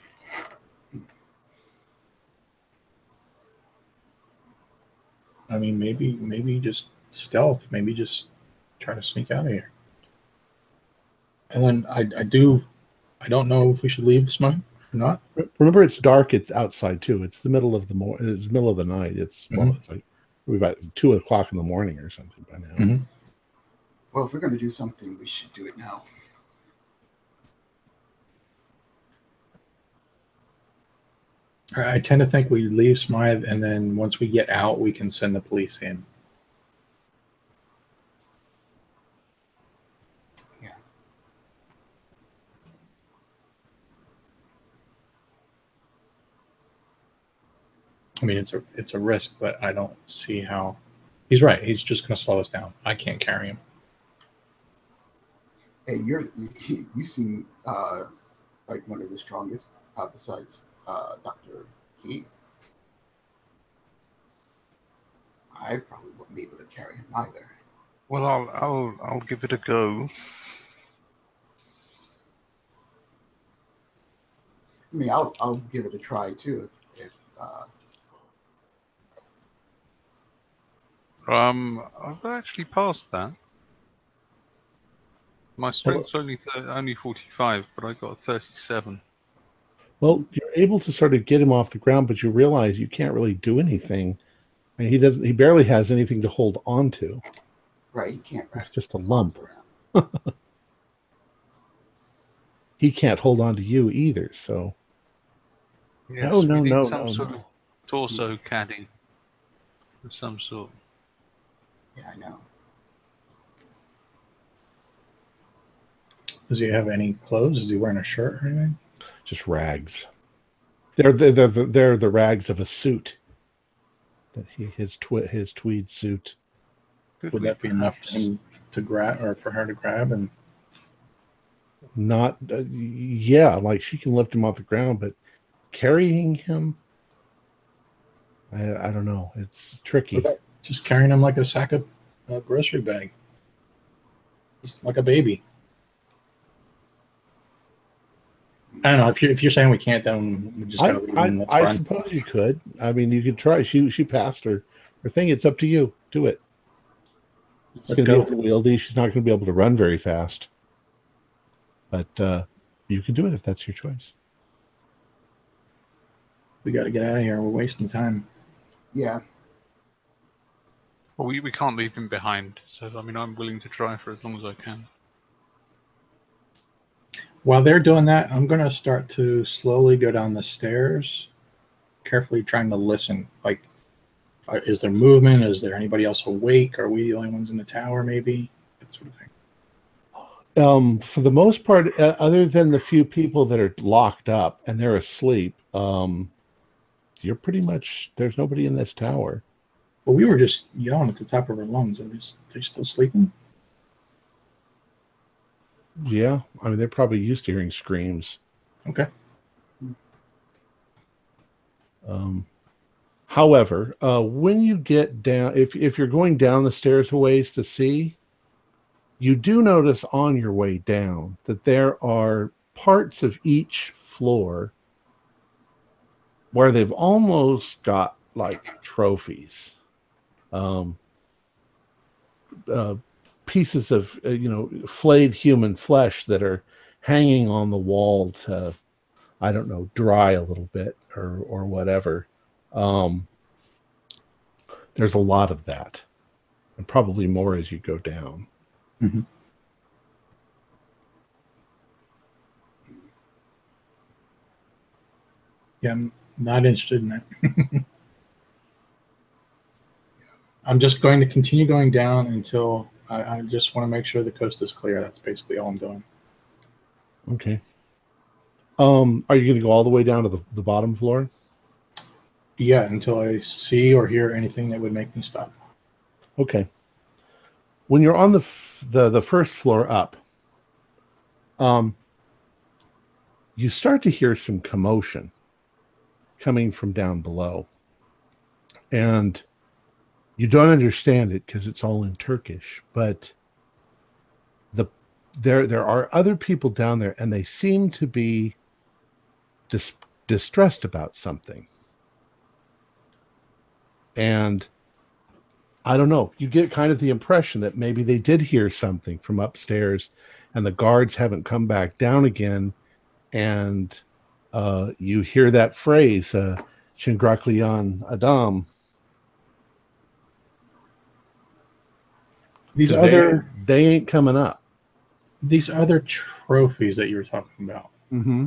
I mean, maybe maybe just stealth. Maybe just try to sneak out of here. And then I, I do, I don't know if we should leave Smythe or not. Remember, it's dark. It's outside too. It's the middle of the mor- It's middle of the night. It's mm-hmm. well, mm-hmm. it's like we about two o'clock in the morning or something by now. Mm-hmm. Well, if we're going to do something, we should do it now. I tend to think we leave Smythe, and then once we get out, we can send the police in. I mean, it's a it's a risk, but I don't see how. He's right. He's just going to slow us down. I can't carry him. Hey, you're you, you seem uh, like one of the strongest uh, besides uh, Doctor Keith. I probably wouldn't be able to carry him either. Well, I'll I'll I'll give it a go. I mean, I'll I'll give it a try too if if uh, Um, I've actually passed that. My strength's only th- only forty five, but I got a thirty seven. Well, you're able to sort of get him off the ground, but you realize you can't really do anything. And he doesn't. He barely has anything to hold on to. right, he can't. It's just a lump. around. He can't hold on to you either. So Yes, No, no, we need no, some no, sort no. of torso caddy of some sort. Yeah, I know. Does he have any clothes? Is he wearing a shirt or anything? just rags. They're the they're, the they're the rags of a suit. That he his twi- his tweed suit. Would that be enough for him to grab or for her to grab? And Not uh, yeah, like she can lift him off the ground, but carrying him, I I don't know. It's tricky. Okay. Just carrying him like a sack of a grocery bag, just like a baby. I don't know if you're if you're saying we can't, then we just I, gotta leave I, him. That's I fine. suppose you could. I mean, you could try. She she passed her her thing. It's up to you. Do it. She's Let's going to go. be able to wieldy. She's not going to be able to run very fast. But uh, you can do it if that's your choice. We got to get out of here. We're wasting time. Yeah, Well, we, we can't leave him behind, so I mean, I'm willing to try for as long as I can. While they're doing that, I'm going to start to slowly go down the stairs, carefully trying to listen. Like, are- is there movement? Is there anybody else awake? Are we the only ones in the tower? Maybe that sort of thing. Um, for the most part, uh, other than the few people that are locked up and they're asleep, um, you're pretty much there's nobody in this tower. Well, we were just yelling at the top of our lungs. Are they, they still sleeping? Yeah, I mean they're probably used to hearing screams. Okay. Um, however, uh, when you get down, if if you're going down the stairs a ways to see, you do notice on your way down that there are parts of each floor where they've almost got like trophies, um, uh, pieces of uh, you know flayed human flesh that are hanging on the wall to I don't know, dry a little bit or or whatever. Um, there's a lot of that, and probably more as you go down. Yeah, I'm not interested in that. I'm just going to continue going down until I, I just want to make sure the coast is clear. That's basically all I'm doing. Okay. Um, are you going to go all the way down to the, the bottom floor? Yeah, until I see or hear anything that would make me stop. Okay. When you're on the f- the the first floor up, um, you start to hear some commotion coming from down below, and you don't understand it because it's all in Turkish. But the there there are other people down there, and they seem to be dis- distressed about something, and I don't know. You get kind of the impression that maybe they did hear something from upstairs and the guards haven't come back down again. And uh, you hear that phrase, uh, Chingraklian Adam. These other they ain't coming up. these other trophies that you were talking about. Mm-hmm.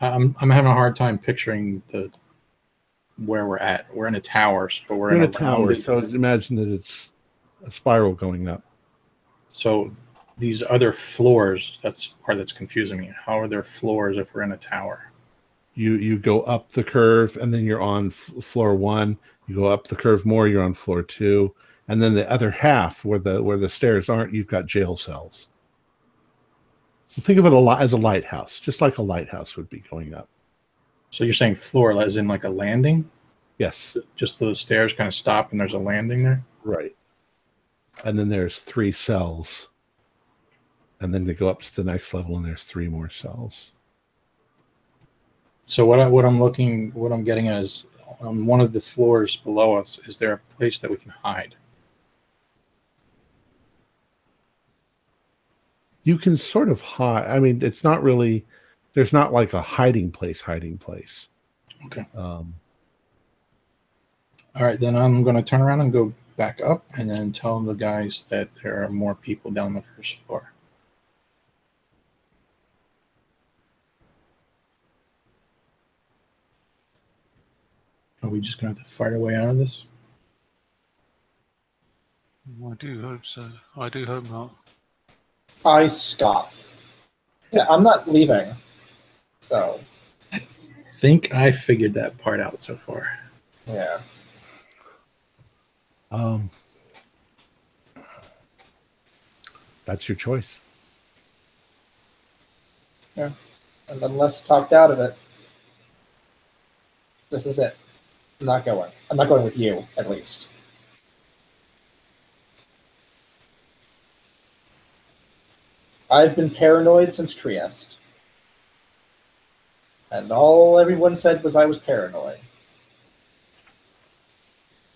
I'm I'm having a hard time picturing the where we're at. We're in a tower, so we're You're in a in tower, rounded- so imagine that it's a spiral going up. So these other floors, that's part that's confusing me. How are there floors if we're in a tower? You you go up the curve, and then you're on f- floor one. You go up the curve more, you're on floor two, and then the other half where the where the stairs aren't, you've got jail cells. So think of it a lot as a lighthouse, just like a lighthouse would be going up. So you're saying floor as in like a landing? Yes, Just those stairs kind of stop and there's a landing there? right. And then there's three cells, and then they go up to the next level, and there's three more cells. So what I, what I'm looking what I'm getting at is on one of the floors below us, is there a place that we can hide? You can sort of hide. I mean, it's not really. There's not like a hiding place. Hiding place. Okay. Um, All right, then I'm going to turn around and go back up and then tell the guys that there are more people down the first floor. Are we just going to have to fight our way out of this? I do hope so. I do hope not. I scoff. Yeah, I'm not leaving. So, I think I figured that part out so far. yeah. um, that's your choice. Yeah. And then Les talked out of it. This is it. I'm not going. I'm not going with you, at least. I've been paranoid since Trieste. And all everyone said was I was paranoid.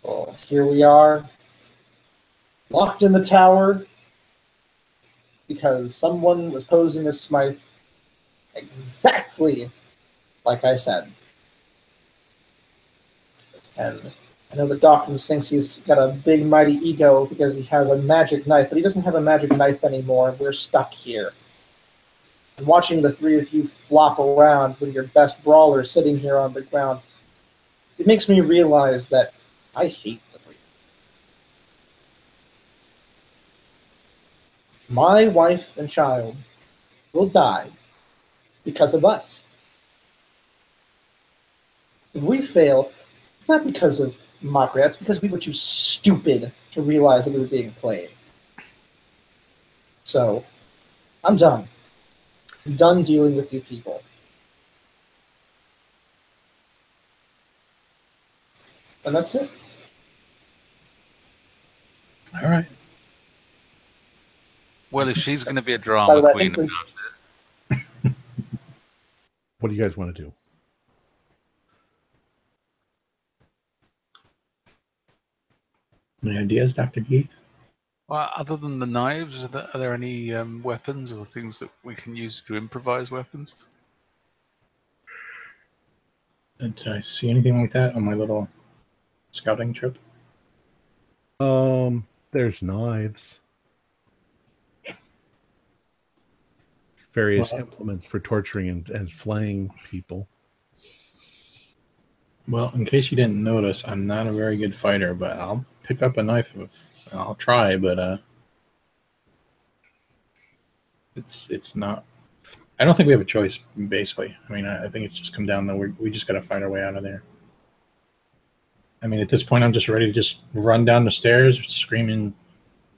Well, here we are, locked in the tower because someone was posing as Smythe exactly like I said. And I know that Dawkins thinks he's got a big, mighty ego because he has a magic knife, but he doesn't have a magic knife anymore. We're stuck here. And watching the three of you flop around with your best brawler sitting here on the ground, it makes me realize that I hate the three. My wife and child will die because of us. If we fail, it's not because of Makryat, it's because we were too stupid to realize that we were being played. So, I'm done. I'm done dealing with you people. And that's it. All right. Well, if she's going to be a By drama way, queen about it, What do you guys want to do? Any ideas, Dr. Keith? Well, other than the knives, are there, are there any um, weapons or things that we can use to improvise weapons? Did I see anything like that on my little scouting trip? Um, there's knives, various Well- implements for torturing and, and flaying people. Well, in case you didn't notice, I'm not a very good fighter, but I'll pick up a knife if I'll try, but uh it's it's not I don't think we have a choice basically. I mean, I, I think it's just come down to we we just got to find our way out of there. I mean, at this point I'm just ready to just run down the stairs screaming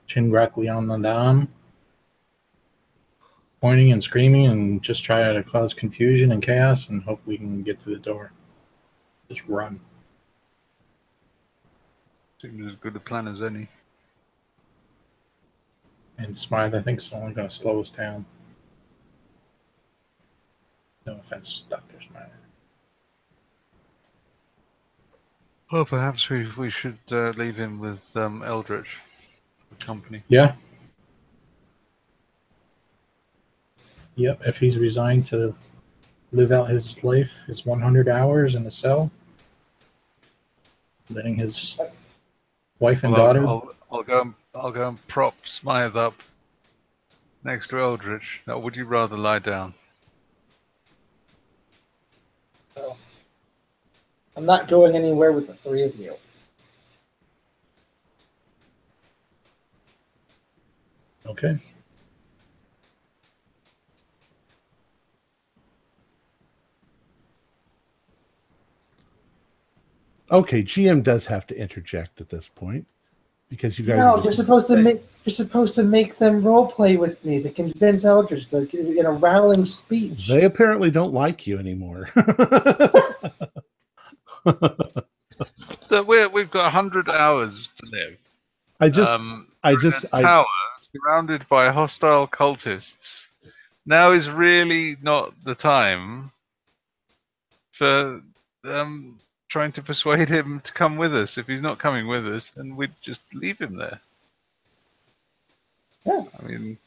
Chingraklian Adam pointing and screaming and just try to cause confusion and chaos and hope we can get to the door. Just run. Seems as good a plan as any. And Smythe, I think, is only going to slow us down. No offense, Dr. Smythe. Well, perhaps we we should uh, leave him with um, Eldridge company. Yeah. Yep, if he's resigned to live out his life, his 100 hours in a cell, letting his wife and Well, I'll- daughter. I'll, I'll go. And, I'll go and prop Smythe up next to Eldridge. Now, would you rather lie down? I'm I'm not going anywhere with the three of you. Okay. Okay, GM does have to interject at this point because you guys. No, you're supposed to make you're supposed to make them role play with me to convince Eldridge to in a rallying speech. They apparently don't like you anymore. That we're, we've got 100 hours to live. I just, um, I just, a I, tower surrounded by hostile cultists. Now is really not the time for um, trying to persuade him to come with us. If he's not coming with us, then we'd just leave him there. Yeah. I mean,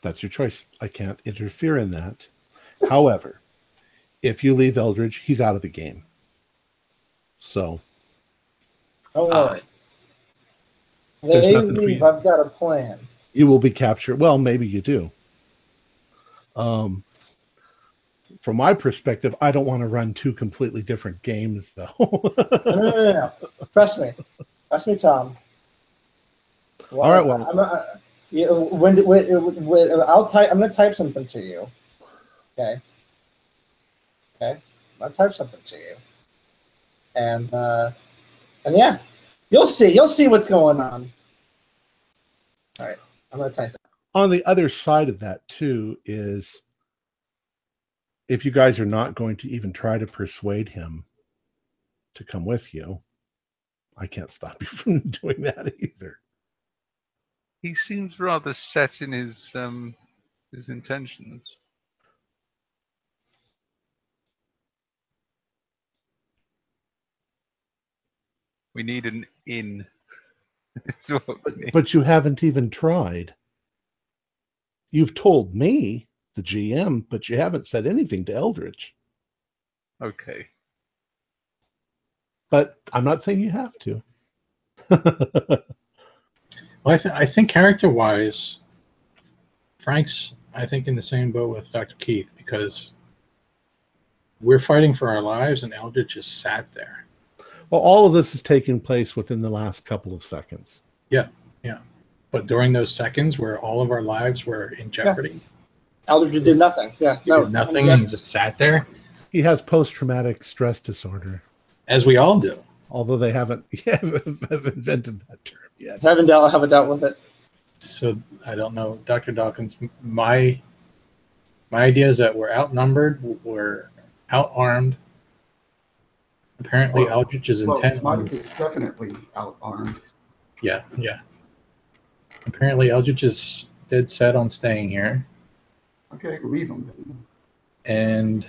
that's your choice. I can't interfere in that. However, if you leave Eldridge, he's out of the game. So Don't Ah. worry. There's They leave. I've got a plan. you will be captured. Well, maybe you do. Um, from my perspective, I don't want to run two completely different games, though. No, no, no, no. Trust me. Trust me, Tom. Well, All right, well- I'm, uh, you know, when, when, when, I'll type. I'm going to type something to you. Okay. Okay. I'll type something to you. And uh, and yeah, you'll see. You'll see what's going on. All right. I'm going to type it. On the other side of that, too, is if you guys are not going to even try to persuade him to come with you, I can't stop you from doing that either. he seems rather set in his um, his intentions. We need an inn. That's what we need. But you haven't even tried. You've told me, the GM, but you haven't said anything to Eldridge. Okay. But I'm not saying you have to. Well, I, th- I think character wise, Frank's, I think, in the same boat with Dr. Keith because we're fighting for our lives and Eldridge just sat there. well, all of this is taking place within the last couple of seconds. Yeah, yeah. But during those seconds where all of our lives were in jeopardy, Eldridge did nothing. Yeah. he No. did nothing Yeah. and just sat there, He has post traumatic stress disorder, as we all do. although they haven't, haven't invented that term yet. Haven't dealt. Haven't dealt with it. So I don't know, Dr. Dawkins. My my idea is that we're outnumbered, we're outarmed. Apparently, Well- Eldridge is Well, intent on definitely outarmed. Yeah, yeah. Apparently, Eldridge is dead set on staying here, Okay, leave them then. and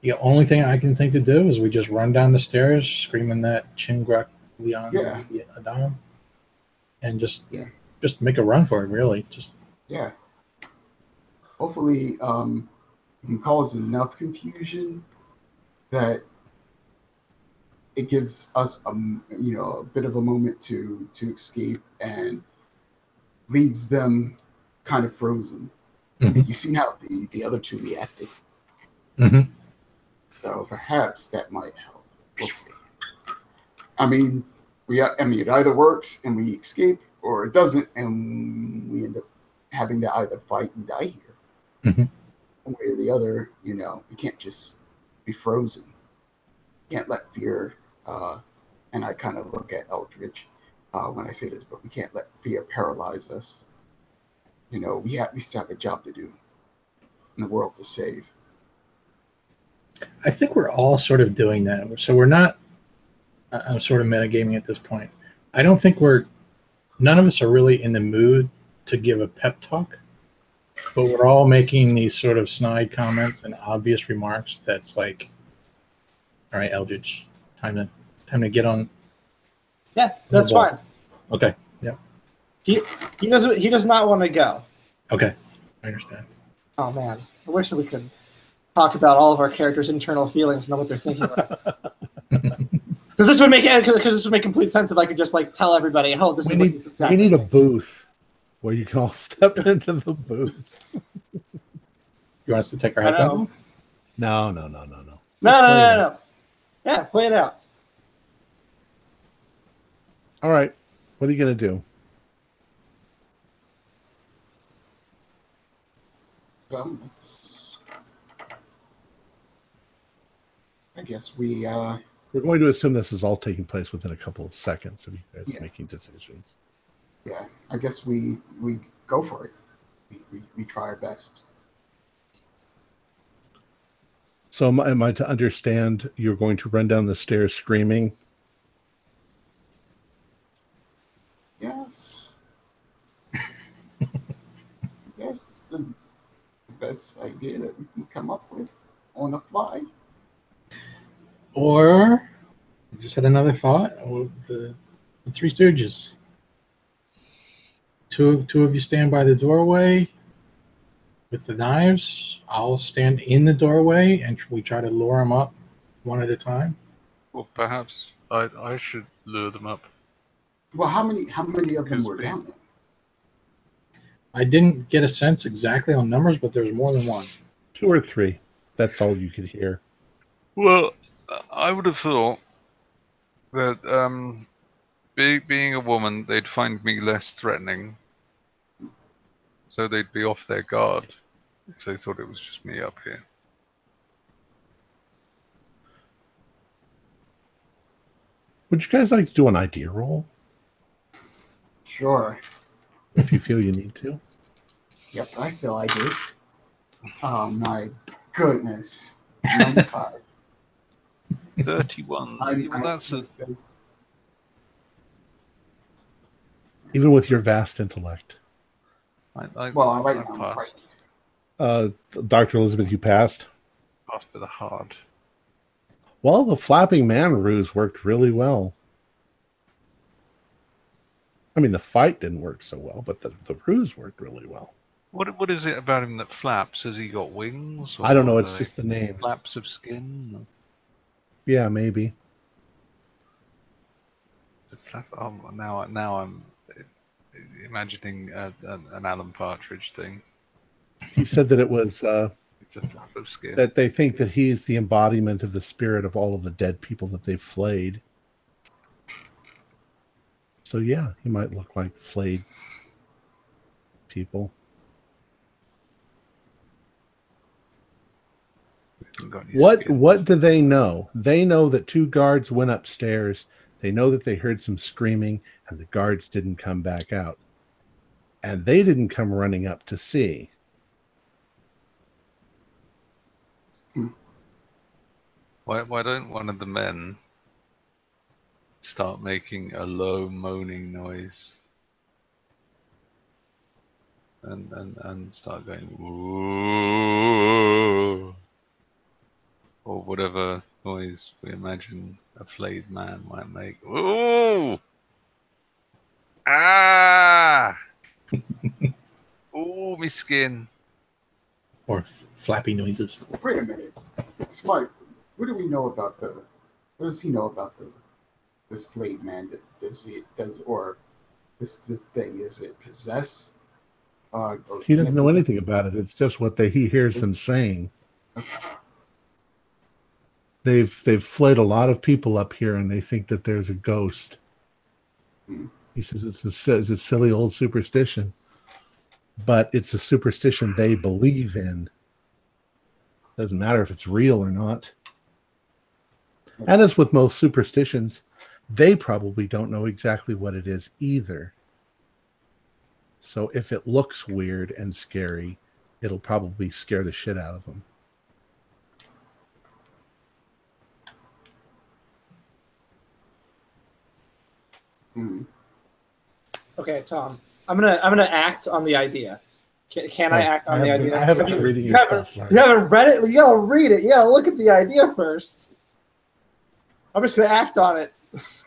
the only thing I can think to do is we just run down the stairs, screaming that Chingrak Leon Yeah. Adam, and just Yeah. just make a run for it. Really, just Yeah. Hopefully, um, we can cause enough confusion that it gives us a m- you know a bit of a moment to to escape and leaves them kind of frozen. Mhm. You see how the the other two reacted, Mhm. so perhaps that might help. We'll see. I mean, we I mean it either works and we escape, or it doesn't and we end up having to either fight and die here. Mhm. One way or the other, you know, we can't just be frozen. Can't let fear, uh, and I kind of look at Eldridge uh, when I say this, but we can't let fear paralyze us. You know, we have we still have a job to do in the world to save. I think we're all sort of doing that. So we're not. I- I'm sort of metagaming at this point. I don't think we're. None of us are really in the mood to give a pep talk, but we're all making these sort of snide comments and obvious remarks. That's like, all right, Eldridge, time to time to get on. Yeah, that's fine. Okay, He he doesn't. He does not want to go. okay, I understand. Oh man, I wish that we could talk about all of our characters' internal feelings, and know what they're thinking. About. Because this would make because this would make complete sense if I could just like tell everybody, oh, this We is need, he's exactly. we need a booth where you can all step into the booth. You want us to take our I heads off? No, no, no, no, no. No, no, no, no, no. Yeah, play it out. All right. What are you gonna do? Um, it's, I guess we. Uh, We're going to assume this is all taking place within a couple of seconds of you guys Yeah. making decisions. yeah, I guess we we go for it. We, we, we try our best. So am, am I to understand you're going to run down the stairs screaming? Yes. yes, best idea that we can come up with on the fly. Or I just had another thought. Or the, the Three Stooges. Two two of you stand by the doorway with the knives. I'll stand in the doorway, and we try to lure them up one at a time. Well, perhaps I I should lure them up. Well, how many how many of them Because were we- down there? I didn't get a sense exactly on numbers, but there's more than one. Two or three. That's all you could hear. Well, I would have thought that um, be, being a woman, they'd find me less threatening, so they'd be off their guard if they thought it was just me up here. Would you guys like to do an idea roll Sure. If you feel you need to? Yep, I feel I do. Oh my goodness. 95. 31. Well, that's a, Even with your vast intellect. I, I, well, right I now I'm passed. Uh, Dr. Elizabeth, you passed. passed with a hard. Well, the flapping man ruse worked really well. I mean, the fight didn't work so well, but the, the ruse worked really well. What what is it about him that flaps? Has he got wings? I don't know. It's just the name. flaps of skin. Yeah, maybe. The flap. Oh, now now I'm imagining a, an, an Alan Partridge thing. He said that it was uh, It's a flap of skin. that they think that he's the embodiment of the spirit of all of the dead people that they've flayed. So yeah, he might look like flayed people. Hasn't got any What skin. what do they know? They know that two guards went upstairs. They know that they heard some screaming and the guards didn't come back out. And they didn't come running up to see. Why why don't one of the men start making a low moaning noise? And and, and start going Whoa, or whatever noise we imagine a flayed man might make. Ooh! Ah! Ooh, me skin. Or f- flappy noises. Wait a minute. Smart. What do we know about the what does he know about the this flayed man that does it does or this this thing? Is it possess? Uh, He doesn't know anything about it. It's just what they, he hears them saying. They've they've flayed a lot of people up here, and they think that there's a ghost. Hmm. He says it's a, it's a silly old superstition, but it's a superstition they believe in. Doesn't matter if it's real or not. And as with most superstitions, they probably don't know exactly what it is either. So if it looks weird and scary, it'll probably scare the shit out of them. Hmm. Okay, Tom. I'm gonna I'm gonna act on the idea. Can, can I act on I the idea? I haven't Have been you, reading you haven't, stuff. you haven't read it. You gotta read it. You gotta look at the idea first. I'm just gonna act on it.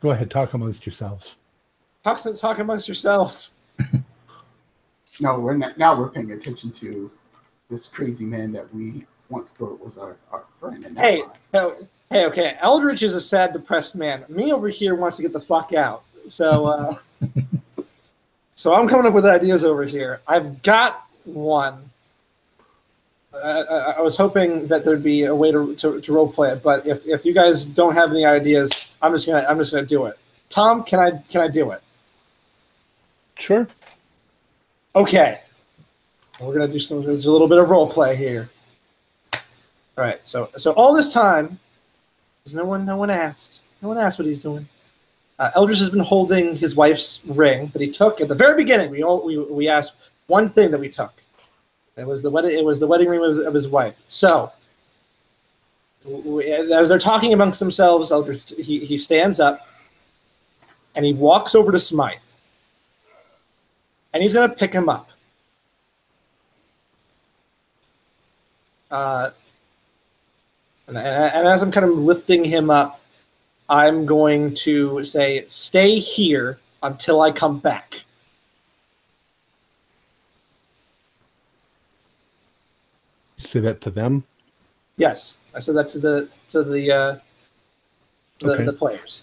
Go ahead, talk amongst yourselves. Talk talk amongst yourselves. No, we're not, now we're paying attention to this crazy man that we once thought was our, our friend. And Hey, ally. hey, hey, okay. Eldridge is a sad, depressed man. Me over here wants to get the fuck out. So, uh, so I'm coming up with ideas over here. I've got one. I, I, was hoping that there'd be a way to, to, to role play it, but if, if you guys don't have any ideas, I'm just gonna I'm just gonna do it. Tom, can I can I do it? Sure. Okay. We're gonna do some. There's a little bit of role play here. All right. So so all this time, because no one no one asked no one asked what he's doing. Uh, Eldridge has been holding his wife's ring that he took at the very beginning. We all we, we asked one thing that we took. It was the wedding. It was the wedding ring of, of his wife. So we, as they're talking amongst themselves, he, he stands up and he walks over to Smythe and he's going to pick him up. Uh, and, and as I'm kind of lifting him up, I'm going to say, "Stay here until I come back." Say that to them. Yes, I said that to the to the uh, the, Okay. the players,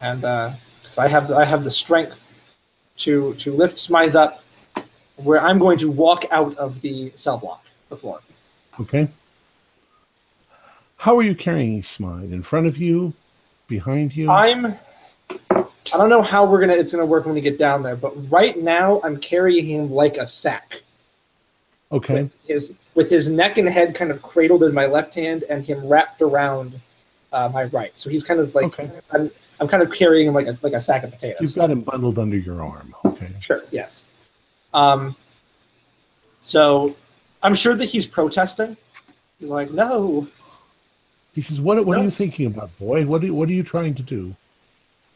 and uh, I have I have the strength to to lift Smythe up, where I'm going to walk out of the cell block, the floor. Okay. How are you carrying Smythe? In front of you? Behind you? I'm. I don't know how we're gonna. It's gonna work when we get down there, but right now I'm carrying him like a sack, okay. with his with his neck and head kind of cradled in my left hand, and him wrapped around uh, my right. So he's kind of like Okay. I'm. I'm kind of carrying him like a like a sack of potatoes. You've got him bundled under your arm. Okay. Sure. Yes. Um. So, I'm sure that he's protesting. He's like, "No." He says, "What? What are you thinking about, boy? What? Are, what are you trying to do?"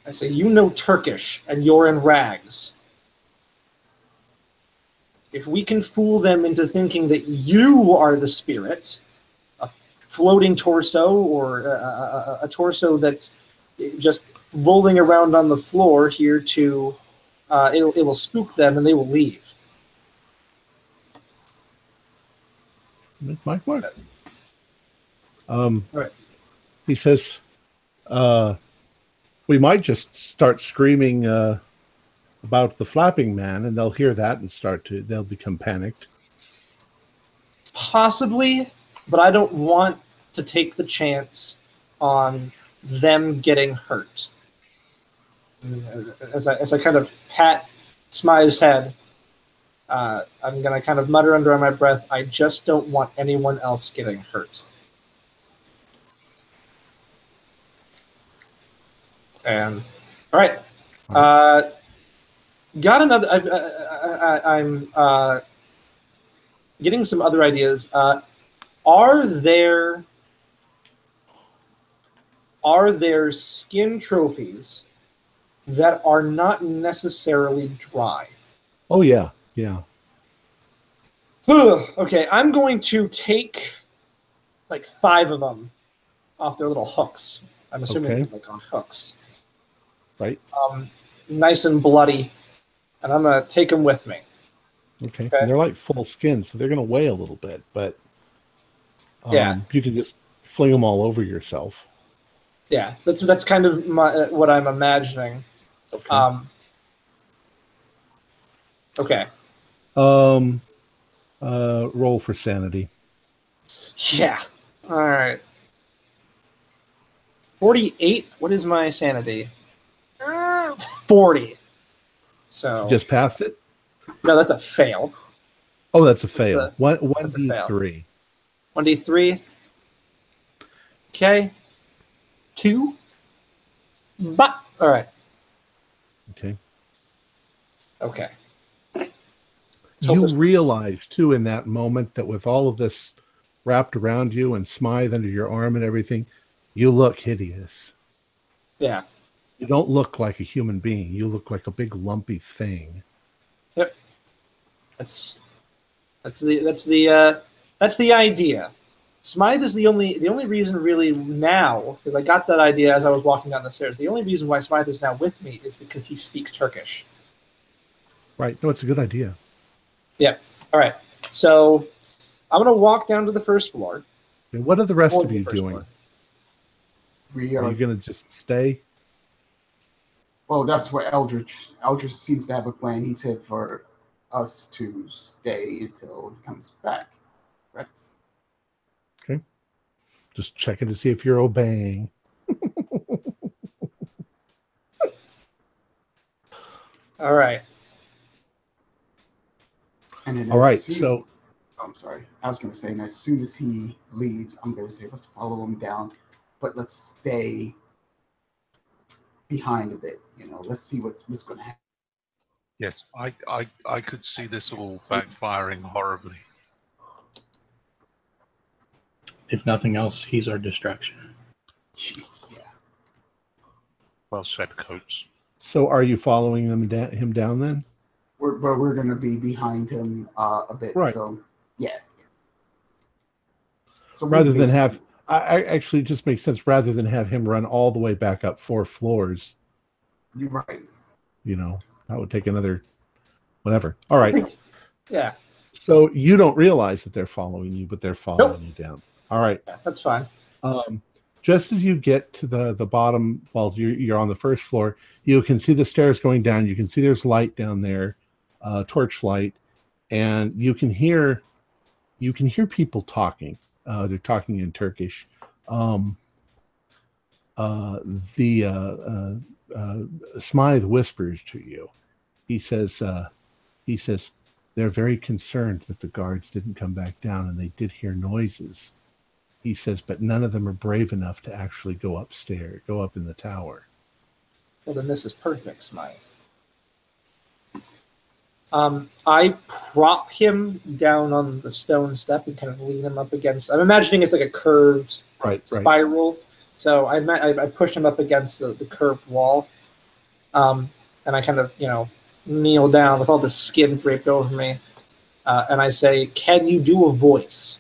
I say, "You know Turkish, and you're in rags. If we can fool them into thinking that you are the spirit, a floating torso or a, a, a- torso that's just rolling around on the floor here to, uh, it, it will spook them and they will leave." It might work. Um, All right. He says, uh, "We might just start screaming uh, about the flapping man, and they'll hear that and start to. They'll become panicked." Possibly, but I don't want to take the chance on them getting hurt. As I, as I kind of pat Smythe's head, uh, I'm going to kind of mutter under my breath, I just don't want anyone else getting hurt. And, all right. Uh, got another. I've, I, I'm. Uh, getting some other ideas. Uh, are there are there skin trophies that are not necessarily dry? Oh yeah, yeah. Okay, I'm going to take like five of them off their little hooks. I'm assuming Okay. like on hooks, Right. um, nice and bloody, and I'm gonna take them with me. Okay. Okay. And they're like full skin, so they're going to weigh a little bit, but um, Yeah. you can just fling them all over yourself. Yeah, that's that's kind of my, what I'm imagining. Okay. Um, okay. Um, uh, roll for sanity. Yeah. All right. 48. What is my sanity? Uh, 40. So, Just passed it. no, that's a fail. Oh, that's a fail. a- one one that's a d fail. three. 1d3. Okay. Two. But, all right. Okay. Okay. hope You realize too in that moment that with all of this wrapped around you and Smythe under your arm and everything, you look hideous. Yeah. You don't look like a human being. You look like a big lumpy thing. That's that's the that's the uh, that's the idea. Smythe is the only the only reason really now because I got that idea as I was walking down the stairs. The only reason why Smythe is now with me is because he speaks Turkish. Right. No, it's a good idea. Yeah. All right, so I'm gonna walk down to the first floor. And what are the rest of you doing? floor. We Are are. you going to just stay? Well, that's what Eldridge. Eldridge seems to have a plan. He said for us to stay until he comes back. Right. Okay. Just checking to see if you're obeying. All right. And then All as right, soon as- so- oh, I'm sorry. I was going to say, and as soon as he leaves, I'm going to say, let's follow him down, but let's stay behind a bit. You know, let's see what's, what's going to happen. Yes, I, I, I could see this all backfiring horribly. If nothing else, he's our distraction. Yeah. Well said, Coates. So are you following them da- him down then? We're, but we're going to be behind him uh, a bit. Right. So, yeah. So Rather than have, I, actually just makes sense. Rather than have him run all the way back up four floors, You're right. you know, that would take another, whatever. All right. yeah, So you don't realize that they're following you, but they're following you down. All right. yeah, that's fine. Um, just as you get to the the bottom, well, you're, you're on the first floor. You can see the stairs going down. You can see there's light down there, uh, torch light, and you can hear you can hear people talking. Uh, they're talking in Turkish. Um, uh, the uh, uh, uh, Smythe whispers to you. He says, uh, he says, they're very concerned that the guards didn't come back down, and they did hear noises he says, but none of them are brave enough to actually go upstairs, go up in the tower. Well, then this is perfect, Smythe. Um, I prop him down on the stone step and kind of lean him up against. I'm imagining it's like a curved Right, right. spiral. So I, ma- I I push him up against the, the curved wall, um, and I kind of you know kneel down with all the skin draped over me, uh, and I say, "Can you do a voice?"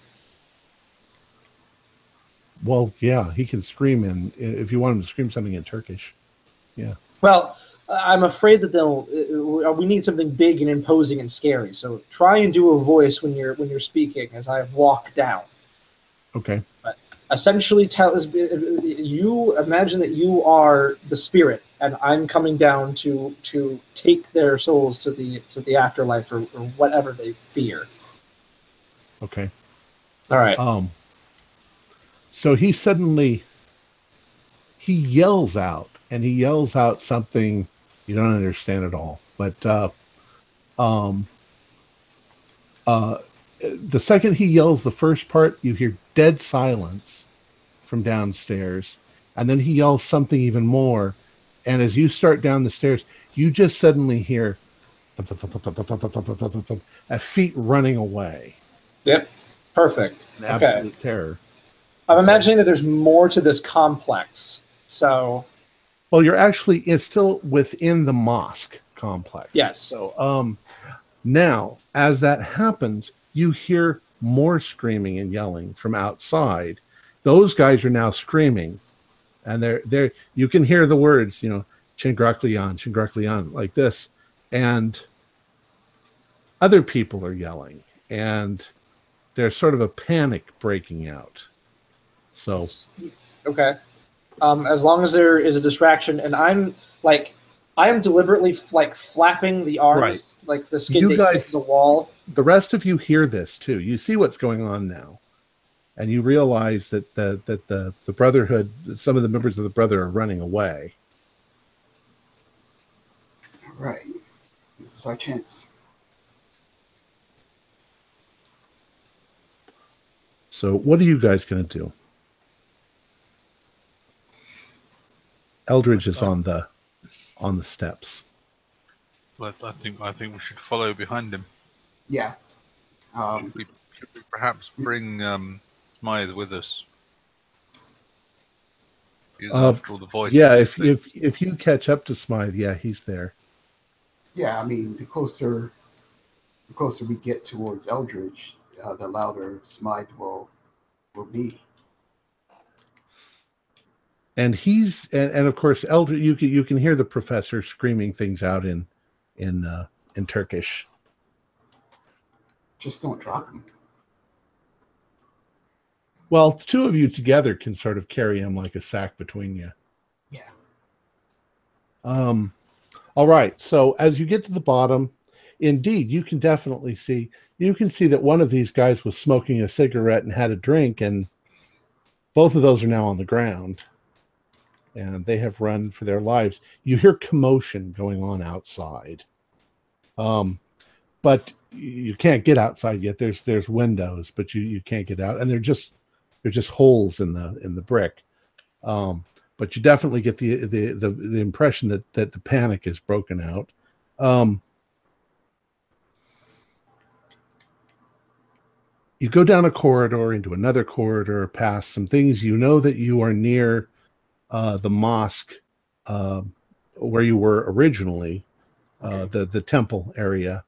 Well, yeah, he can scream in if you want him to scream something in Turkish. Yeah. Well, I'm afraid that they'll. Uh, we need something big and imposing and scary. So try and do a voice when you're when you're speaking as I walk down. Okay. Essentially, tell us you imagine that you are the spirit, and I'm coming down to to take their souls to the to the afterlife or, or whatever they fear. Okay. All right. Um. So he suddenly he yells out, and he yells out something you don't understand at all. But uh, um, uh, the second he yells the first part, you hear dead silence from downstairs, and then he yells something even more. And as you start down the stairs, you just suddenly hear a feet running away. Yep. Perfect. An Okay. absolute terror. I'm imagining that there's more to this complex. So Well, you're actually it's still within the mosque complex. Yes. So um now as that happens, you hear more screaming and yelling from outside. Those guys are now screaming. And they're they're you can hear the words, you know, Chingraklian, Chingraklian, like this. And other people are yelling. And there's sort of a panic breaking out. So Okay. Um, as long as there is a distraction, and I'm like, I am deliberately like flapping the arms, Right. like the skin You to guys- the wall. the rest of you hear this too. You see what's going on now, and you realize that the that the the brotherhood, some of the members of the brother are running away. All right. This is our chance. So, what are you guys going to do? Eldridge is on the on the steps. But I think I think we should follow behind him. Yeah. Um, Should we, should we perhaps bring um, Smythe with us? Uh, after all, the voice. Yeah, if if if you catch up to Smythe, yeah, he's there. yeah, I mean, the closer, the closer we get towards Eldridge, uh, the louder Smythe will will be. And he's and, and of course elder you can you can hear the professor screaming things out in in uh, in Turkish. Just don't drop him. Well, two of you together can sort of carry him like a sack between you. Yeah. Um, all right. So as you get to the bottom, indeed, you can definitely see. You can see that one of these guys was smoking a cigarette and had a drink, and both of those are now on the ground, and they have run for their lives. You hear commotion going on outside, um, but you can't get outside yet. There's there's windows, but you you can't get out, and they're just they're just holes in the in the brick. Um, but you definitely get the the the, the impression that that the panic is broken out. Um, you go down a corridor into another corridor, past some things. You know that you are near uh, the mosque uh, where you were originally, uh, Okay. the the temple area,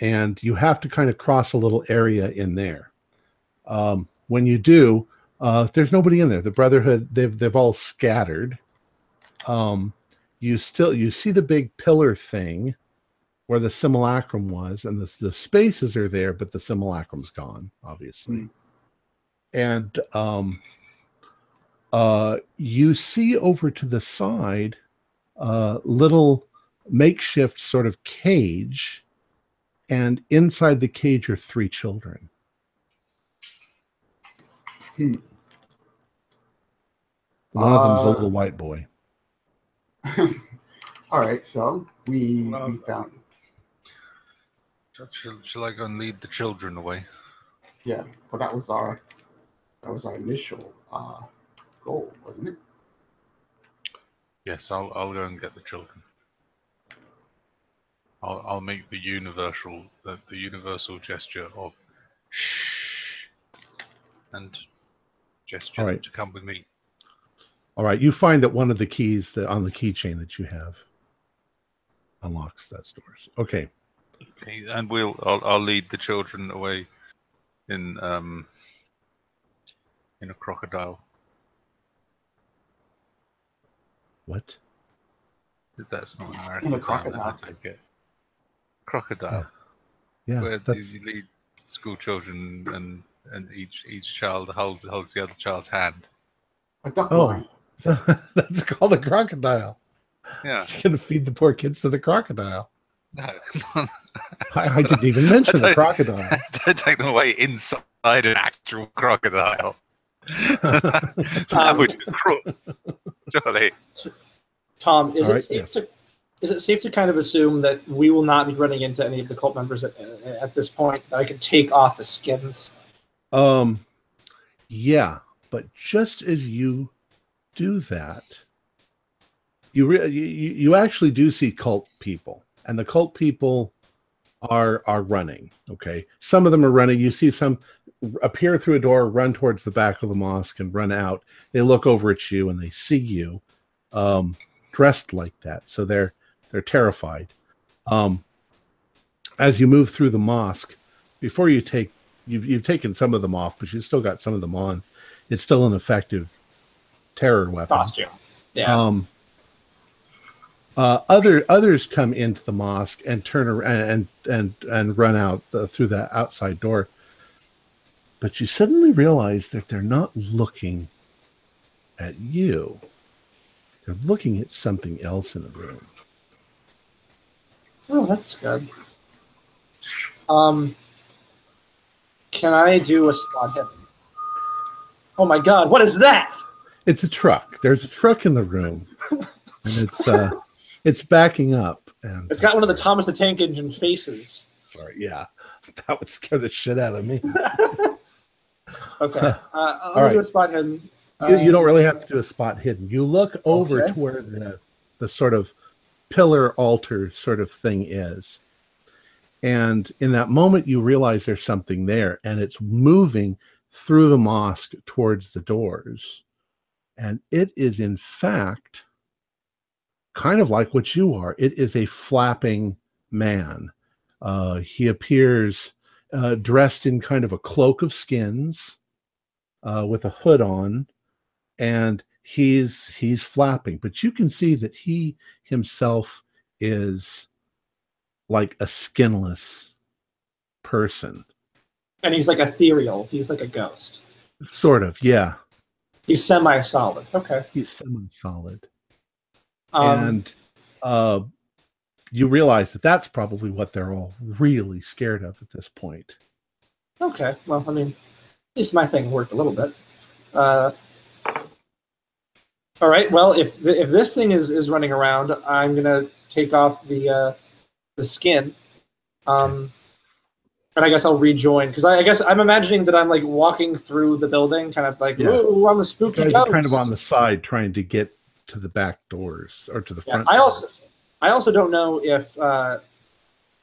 and you have to kind of cross a little area in there. Um, when you do, uh, there's nobody in there. The Brotherhood they've they've all scattered. Um, you still you see the big pillar thing where the simulacrum was, and the the spaces are there, but the simulacrum's gone, obviously. Hmm. And um, uh, you see over to the side uh, little makeshift sort of cage, and inside the cage are three children. Hmm. One of them's a Uh, little white boy. All right, so we we Well, found Shall, shall I go and lead the children away? yeah. Well, that was our that was our initial uh, goal, wasn't it? Yes, I'll I'll go and get the children. I'll I'll make the universal the, the universal gesture of shh and gesture right. to come with me. All right, you find that one of the keys that on the keychain that you have unlocks that doors. Okay. Okay, and we'll I'll, I'll lead the children away in um in a crocodile. What? That's not an In a American term, I crocodile. take it. Crocodile. Oh, yeah, where that's you lead school children and and each each child holds holds the other child's hand. A duck Oh. that's called a crocodile. Yeah. You're gonna feed the poor kids to the crocodile. No. I, I didn't even mention the crocodile. Don't take them away inside an actual crocodile. that would be cruel. Surely. Tom, is All it right, safe yes. to is it safe to kind of assume that we will not be running into any of the cult members at, at this point? That I could take off the skins. Um, yeah, but just as you do that, you re- you you you actually do see cult people, and the cult people are are running. Okay, some of them are running. You see some appear through a door, run towards the back of the mosque, and run out. They look over at you and they see you, um, dressed like that. So they're they're terrified. Um, as you move through the mosque, before you take you've you've taken some of them off, but you've still got some of them on. It's still an effective terror weapon. Costume. Yeah. Um, uh, other others come into the mosque and turn around and and and run out the, through the outside door. But you suddenly realize that they're not looking at you. They're looking at something else in the room. oh, that's good. Um, can I do a spot hidden? Oh my god, what is that? It's a truck. There's a truck in the room, and it's uh, it's backing up. And It's got one of the Thomas the Tank Engine faces. Sorry, yeah, that would scare the shit out of me. Okay. Uh, I'll All do a spot hidden. you, you Um, don't really have to do a spot hidden. You look over Okay. to where the the sort of pillar altar sort of thing is. And in that moment you realize there's something there and it's moving through the mosque towards the doors. And it is in fact kind of like what you are. It is a flapping man. Uh, he appears uh, dressed in kind of a cloak of skins uh, with a hood on and he's he's flapping but you can see that he himself is like a skinless person And he's like ethereal. He's like a ghost. sort of yeah He's semi-solid. Okay. he's semi-solid Um, and uh you realize that that's probably what they're all really scared of at this point. Okay. Well, I mean, at least my thing worked a little bit. Uh, all right. Well, if th- if this thing is, is running around, I'm gonna take off the uh, the skin, um, and I guess I'll rejoin because I, I guess I'm imagining that I'm like walking through the building, kind of like, Yeah. "Ooh, I'm a spooky ghost." kind of on the side trying to get to the back doors or to the Yeah, front. I doors. also I also don't know if uh,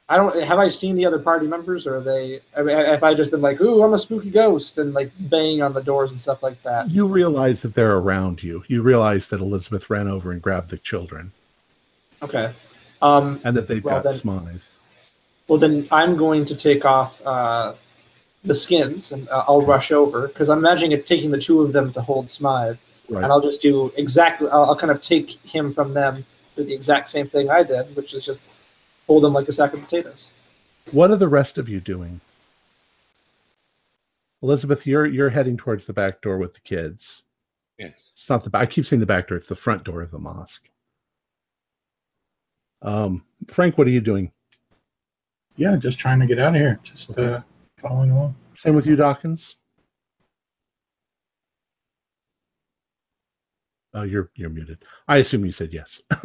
I don't have I seen the other party members or are they I mean, if I just been like ooh I'm a spooky ghost and like banging on the doors and stuff like that. you realize that they're around you. You realize that Elizabeth ran over and grabbed the children Okay. Um, and that they've Well, got then- Smythe. well then I'm going to take off uh, the skins and uh, I'll rush over because I'm imagining it taking the two of them to hold Smythe Right. and I'll just do exactly I'll, I'll kind of take him from them do the exact same thing I did which is just hold them like a sack of potatoes. What are the rest of you doing? Elizabeth, you're you're heading towards the back door with the kids. Yes. It's not the back. I keep saying the back door. It's the front door of the mosque. Um, Frank, what are you doing? Yeah, just trying to get out of here. Just Okay. uh, following along. Same with you, Dawkins. Oh, you're you're muted. I assume you said yes.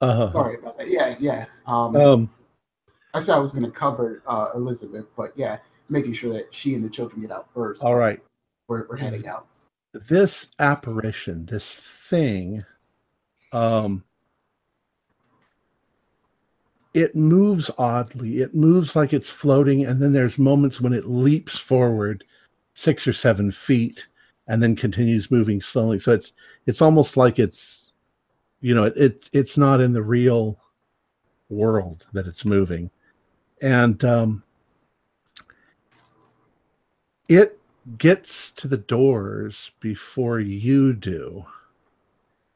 uh, Sorry about that. Yeah, yeah. Um, Um, I said I was going to cover uh, Elizabeth, but yeah, making sure that she and the children get out first. all right. We're, we're heading out. this apparition, this thing, um, it moves oddly. It moves like it's floating, and then there's moments when it leaps forward six or seven feet and then continues moving slowly. So it's it's almost like it's you know, it, it it's not in the real world that it's moving. And um it gets to the doors before you do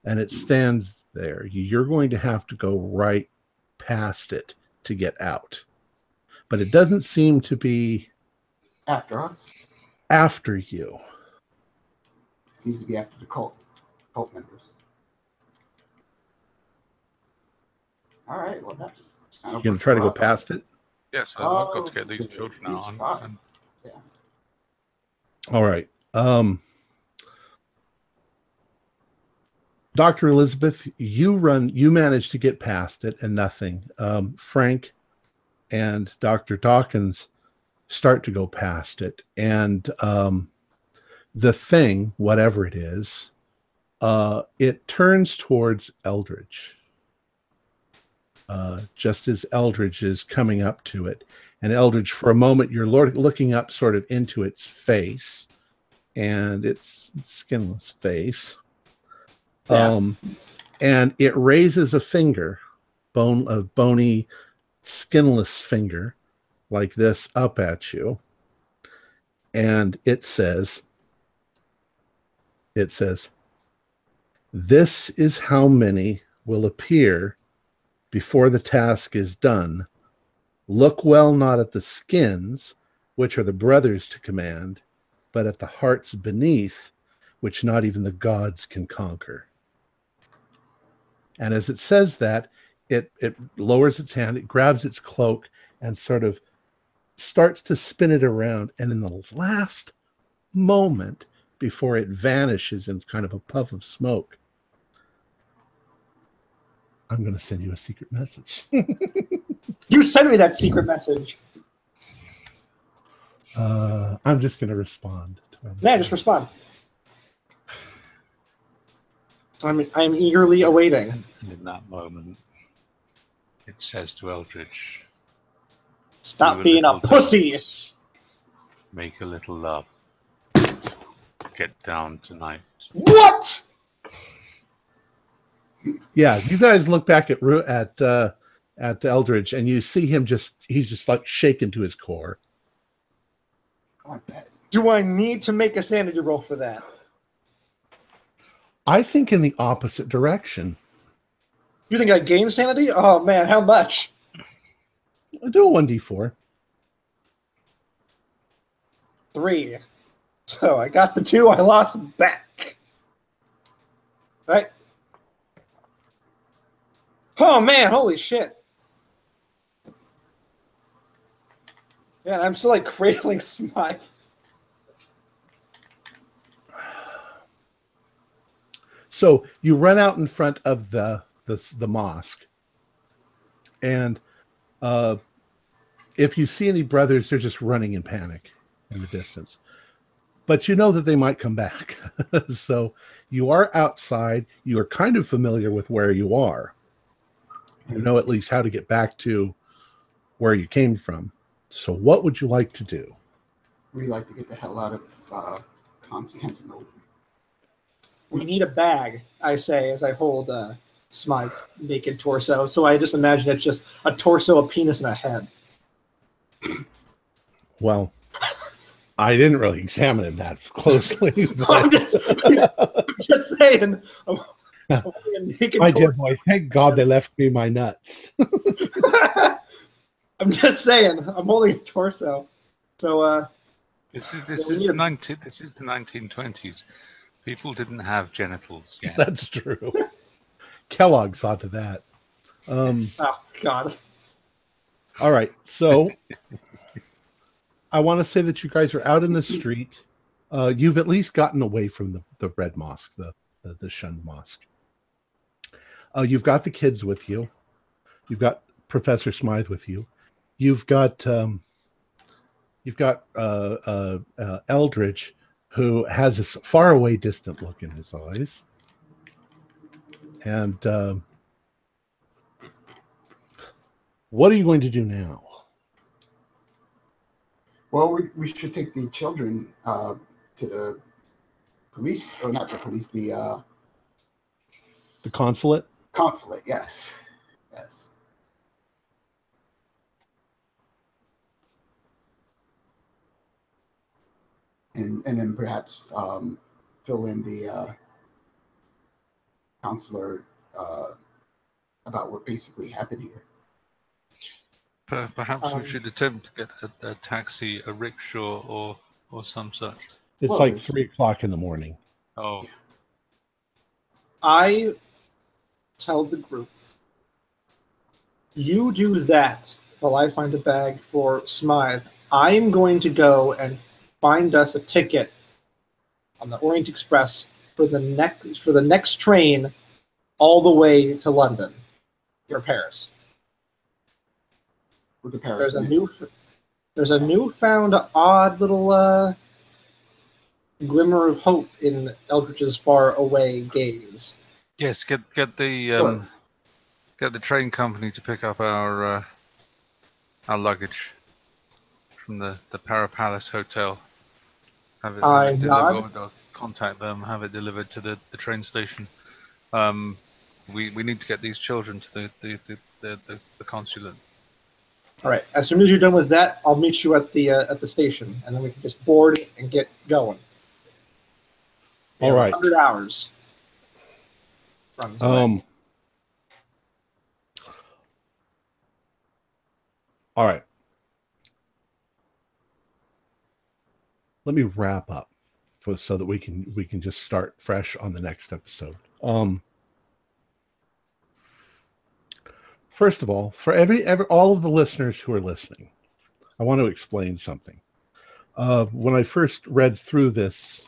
and it stands there you're going to have to go right past it to get out but it doesn't seem to be After us, after you seems to be after the cult, cult members. All right, well, that's. you're going to try to go past it Yes, I've I've got to Oh, get these children he's out. and- fine. and all right um dr elizabeth you run you managed to get past it and nothing um frank and dr dawkins start to go past it and um the thing whatever it is uh it turns towards eldridge. Uh just as eldridge is coming up to it. And eldridge for a moment you're lo- looking up sort of into its face. And its skinless face. Yeah. um and it raises a finger bone a bony skinless finger like this up at you. And it says it says this is how many will appear before the task is done. Look well not at the skins which are the brothers to command but at the hearts beneath which not even the gods can conquer. And as it says that it it lowers its hand it grabs its cloak and sort of starts to spin it around. And in the last moment before it vanishes in kind of a puff of smoke i'm going to send you a secret message You send me that secret message. uh, i'm just going to respond to him. Man, just respond. I'm I'm eagerly awaiting. And in that moment, it says to Eldridge, Stop being a little pussy. dogs, Make a little love. Get down tonight. What? yeah you guys look back at Ru- at uh at eldridge and you see him just he's just like shaken to his core I bet. Do I need to make a sanity roll for that? i think in the opposite direction You think I gain sanity? Oh man, how much? I'll do a 1d4 Three. So I got the two I lost back. Right? Oh man, holy shit. Yeah, I'm still like cradling Smythe. So you run out in front of the the, the mosque, and uh, if you see any brothers, they're just running in panic in the distance. But you know that they might come back. so you are outside. You are kind of familiar with where you are. You know at least how to get back to where you came from. So what would you like to do? We like to get the hell out of uh, Constantinople. We need a bag, I say as I hold uh, Smythe's naked torso. So I just imagine it's just a torso, a penis, and a head. Well, I didn't really examine it that closely. I'm just, I'm just saying. I'm, I'm holding a naked I torso. Thank God they left me my nuts. I'm just saying. I'm holding a torso. So uh, This is this is the 19 this is the 1920s. People didn't have genitals yet. That's true. Kellogg saw to that. Um, oh god. all right, so I want to say that you guys are out in the street. Uh, you've at least gotten away from the, the red mosque, the, the the shunned mosque. Uh, you've got the kids with you. You've got Professor Smythe with you. You've got um, you've got uh, uh, uh, Eldridge, who has this far away, distant look in his eyes, and um what are you going to do now? Well, we, we should take the children uh, to the police, or not the police, the uh, The consulate? consulate. Yes, yes. And and then perhaps um, fill in the uh, counselor uh, about what basically happened here. Per- Perhaps Um, we should attempt to get a, a taxi, a rickshaw, or or some such. It's Well, like three o'clock in the morning. Oh, I tell the group, you do that while I find a bag for Smythe. I'm going to go and find us a ticket on the Orient Express for the next for the next train all the way to London or Paris. With the Paris. There's a new there's a newfound odd little uh, glimmer of hope in Eldridge's far away gaze. yes. Get get the um, get the train company to pick up our uh, our luggage from the the Pera Palace Hotel. Have it, have I it delivered. Or contact them. Have it delivered to the, the train station. Um, we we need to get these children to the the the, the, the, the consulate. All right. As soon as you're done with that, I'll meet you at the uh, at the station, and then we can just board and get going. All right. Hundred hours. Um. All right. Let me wrap up for so that we can we can just start fresh on the next episode. Um. First of all, for every every all of the listeners who are listening, I want to explain something. Uh, when I first read through this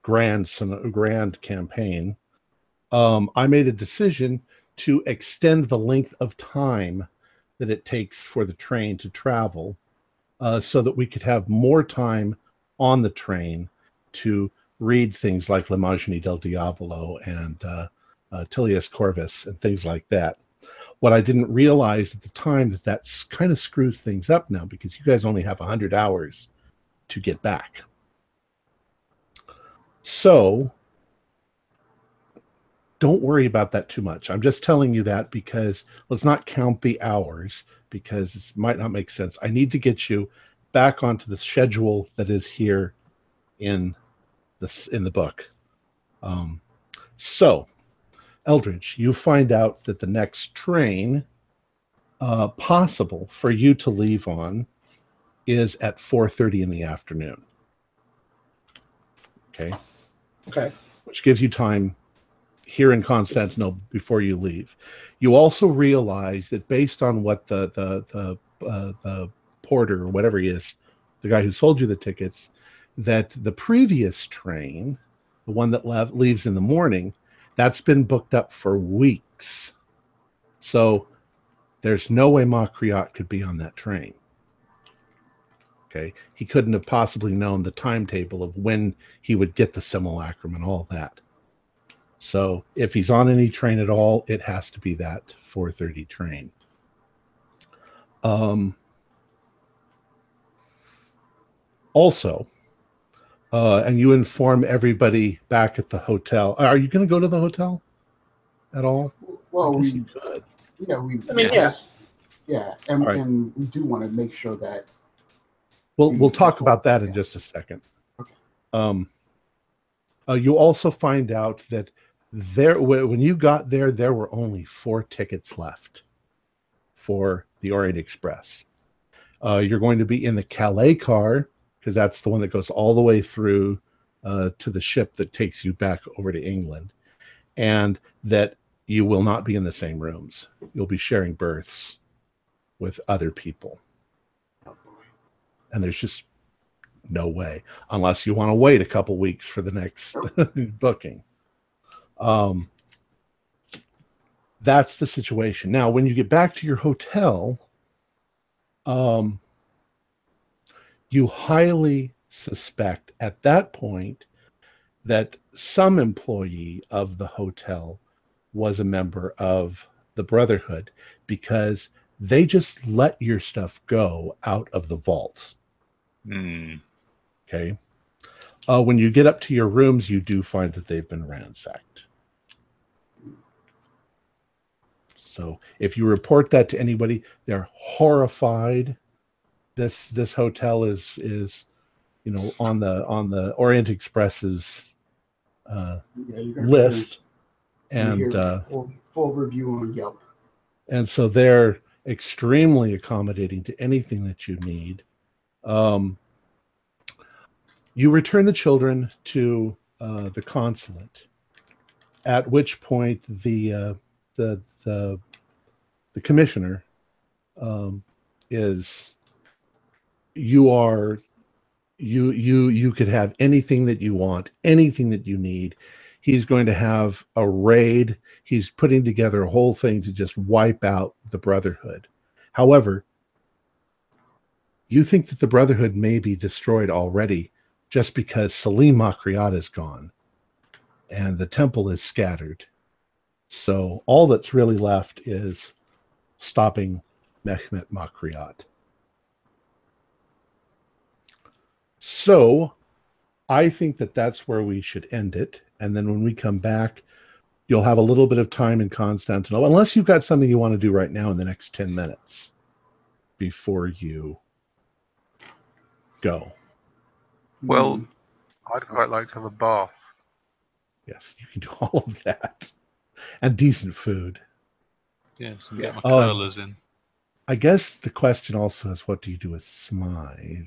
grand grand campaign, um, I made a decision to extend the length of time that it takes for the train to travel uh, so that we could have more time on the train to read things like L'Imagine del Diavolo and uh, uh, Tilius Corvus and things like that. What I didn't realize at the time that kind of screws things up now because you guys only have 100 hours to get back. So don't worry about that too much. I'm just telling you that because let's not count the hours because it might not make sense. I need to get you back onto the schedule that is here in this in the book. Um, so, Eldridge, you find out that the next train uh, possible for you to leave on is at 4:30 in the afternoon. Okay okay. which gives you time here in Constantinople before you leave. You also realize that based on what the the the, uh, the porter or whatever he is, the guy who sold you the tickets, that the previous train, the one that left, leaves in the morning, that's been booked up for weeks. So there's no way Makryat could be on that train. Okay. He couldn't have possibly known the timetable of when he would get the simulacrum and all that. So if he's on any train at all, it has to be that 430 train. Um, also, uh, and you inform everybody back at the hotel. Are you going to go to the hotel at all? Well, we could. yeah we I mean, yes. yeah, and All right. and we do want to make sure that We'll we'll the- talk about that in yeah. just a second. Okay. Um, uh, you also find out that there when you got there, there were only four tickets left for the Orient Express. Uh, you're going to be in the Calais car because that's the one that goes all the way through uh, to the ship that takes you back over to England, and that you will not be in the same rooms. You'll be sharing berths with other people. Oh and there's just no way unless you want to wait a couple weeks for the next booking. Um that's the situation. Now when you get back to your hotel um you highly suspect at that point that some employee of the hotel was a member of the brotherhood because they just let your stuff go out of the vaults Hmm. Okay. Uh, when you get up to your rooms, you do find that they've been ransacked. So if you report that to anybody, they're horrified. This this hotel is is you know on the on the Orient Express's uh, yeah, list, and uh, full, full review on Yelp. and so they're extremely accommodating to anything that you need. Um, you return the children to uh, the consulate, at which point the uh, the the the commissioner um, is you are you you you could have anything that you want, anything that you need. He's going to have a raid. He's putting together a whole thing to just wipe out the brotherhood. However you think that the brotherhood may be destroyed already just because selim makryat is gone and the temple is scattered. So all that's really left is stopping mehmet makryat so i think that that's where we should end it and then when we come back you'll have a little bit of time in Constantinople, unless you've got something you want to do right now in the next 10 minutes before you go. Well, Hmm. I'd quite like to have a bath. Yes, you can do all of that and decent food. Yes, and Yeah. get my Oh, curlers in. I guess the question also is what do you do with Smythe?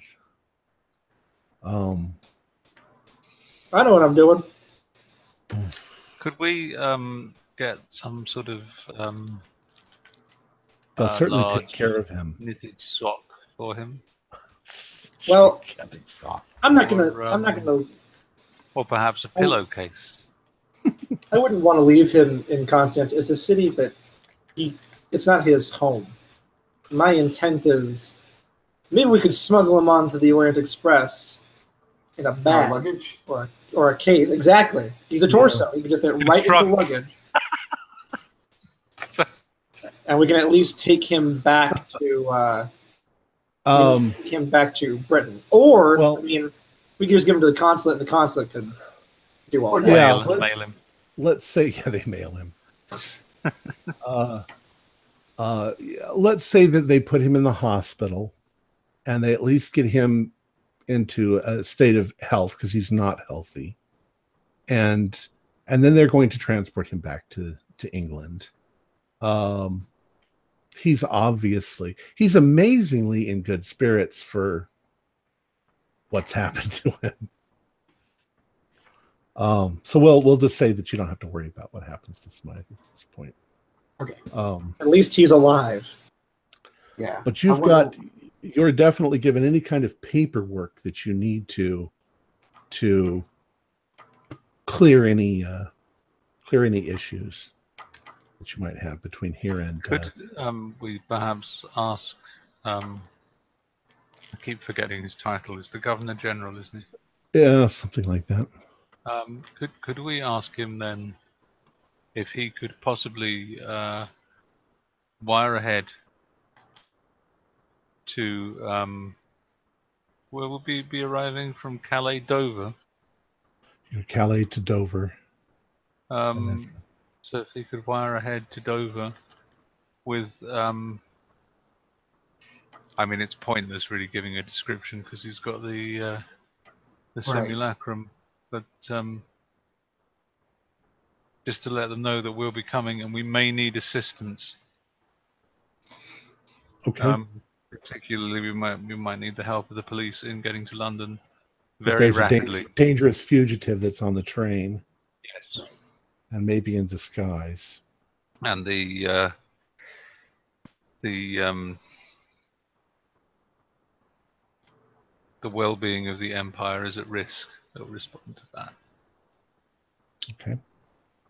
Um, I know what I'm doing. Could we um get some sort of um they'll Uh, certainly take care of him. knitted sock for him, Well- I'm not gonna. Or, I'm not um, gonna. or perhaps a pillowcase? I wouldn't want to leave him in Constantinople. It's a city that he. It's not his home. My intent is, maybe we could smuggle him onto the Orient Express in a Our bag luggage. or or a case. Exactly. He's a torso. He could just fit right into Trunk. luggage. and we can at least take him back to uh, Um, take him back to Britain. Or Well- I mean, we could just give him to the consulate, and the consulate could do all that. Yeah, mail, let's- mail him. let's say yeah they mail him uh, uh, yeah, let's say that they put him in the hospital and they at least get him into a state of health because he's not healthy and and then they're going to transport him back to to england um he's obviously he's amazingly in good spirits for what's happened to him Um, so we'll we'll just say that you don't have to worry about what happens to Smythe at this point. Okay. Um, At least he's alive. Yeah. but you've got you're definitely given any kind of paperwork that you need to to clear any uh, clear any issues that you might have between here and uh, Could um, we perhaps ask? Um, I keep forgetting his title. Is the Governor General, isn't he? yeah something like that. Um, could could we ask him then if he could possibly uh, wire ahead to um, where will we be arriving from Calais, Dover? You know, Calais to Dover. Um, then- so if he could wire ahead to Dover with, um, I mean, it's pointless really giving a description because he's got the uh, the Right. simulacrum, but um, just to let them know that we'll be coming and we may need assistance. Okay. Um, particularly, we might we might need the help of the police in getting to London very rapidly. dangerous fugitive that's on the train Yes. and maybe in disguise. and the uh, the um, the well-being of the empire is at risk. They'll respond to that. Okay.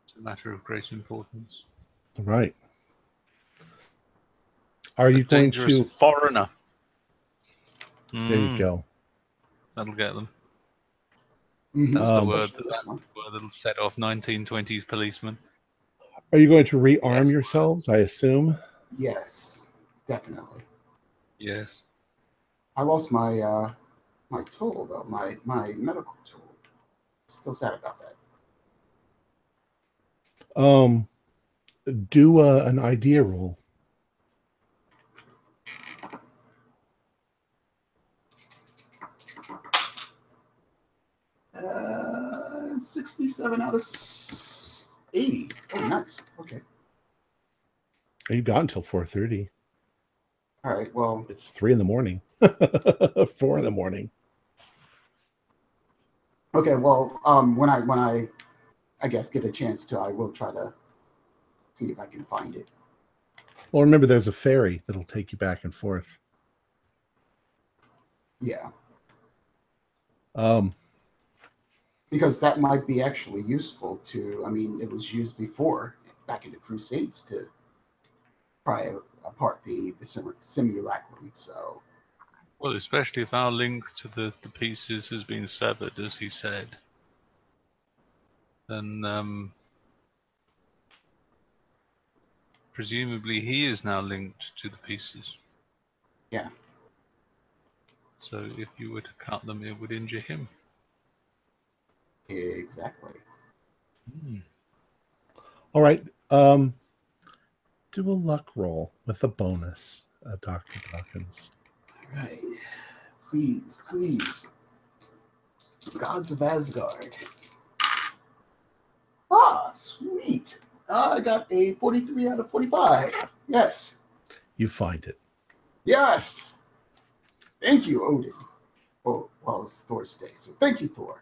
It's a matter of great importance. All right. Are you going dangerous to? foreigner? There you Mm, go. That'll get them. Mhm. That's Um, the word. That's That word that'll set off 1920s policemen. Are you going to rearm yourselves? I assume. Yes, definitely. Yes. I lost my uh my tool though, my my medical tool. Still sad about that. Um, do uh, an idea roll. Uh, 67 out of 80. Oh, nice. Okay. You got until four thirty. All right. Well, It's three in the morning. four in the morning. okay. Well, um, when I when I, I guess get a chance to, I will try to see if I can find it. Well, remember, there's a ferry that'll take you back and forth. Yeah, Um, because that might be actually useful to. I mean, it was used before back in the Crusades to pry apart the the simulacrum. So Well, especially if our link to the, the pieces has been severed, as he said, then um, presumably he is now linked to the pieces. Yeah. So if you were to cut them, it would injure him. Exactly. Hmm. all right. Um, do a luck roll with a bonus, uh, Doctor Dawkins. All right. Please, please. Gods of Asgard. Ah, sweet. I got a 43 out of 45. Yes. You find it. Yes. Thank you, Odin. Oh, well, it's Thor's day, so thank you, Thor.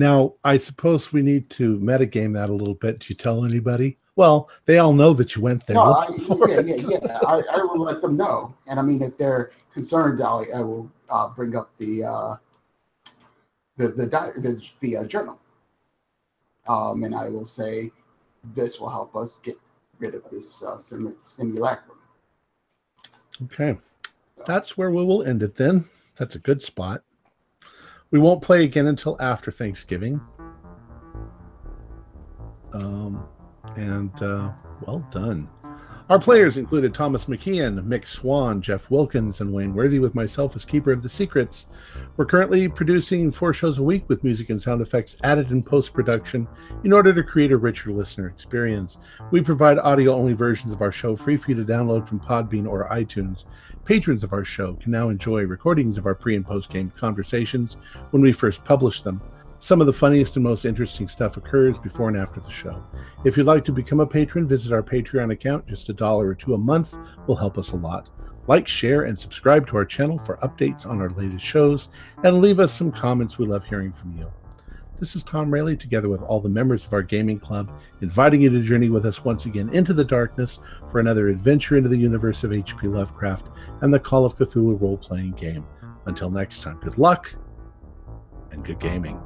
Now, I suppose we need to metagame that a little bit. Do you tell anybody? Well, they all know that you went there. No, I, yeah, yeah, yeah. I, I will let them know. And I mean, if they're concerned, I'll, I will uh, bring up the uh, the the the, the uh, journal, um, and I will say this will help us get rid of this uh, sim- simulacrum. Okay. That's where we will end it then. That's a good spot. We won't play again until after Thanksgiving. Um, and uh, well done. Our players included Thomas McKeon, Mick Swan, Jeff Wilkins, and Wayne Worthy, with myself as Keeper of the Secrets. We're currently producing four shows a week with music and sound effects added in post production in order to create a richer listener experience. We provide audio only versions of our show free for you to download from Podbean or iTunes. Patrons of our show can now enjoy recordings of our pre and post game conversations when we first publish them. Some of the funniest and most interesting stuff occurs before and after the show. If you'd like to become a patron, visit our Patreon account. Just a dollar or two a month will help us a lot. Like, share, and subscribe to our channel for updates on our latest shows, and leave us some comments. We love hearing from you. This is Tom Rayleigh, together with all the members of our gaming club, inviting you to journey with us once again into the darkness for another adventure into the universe of H.P. Lovecraft and the Call of Cthulhu role playing game. Until next time, good luck and good gaming.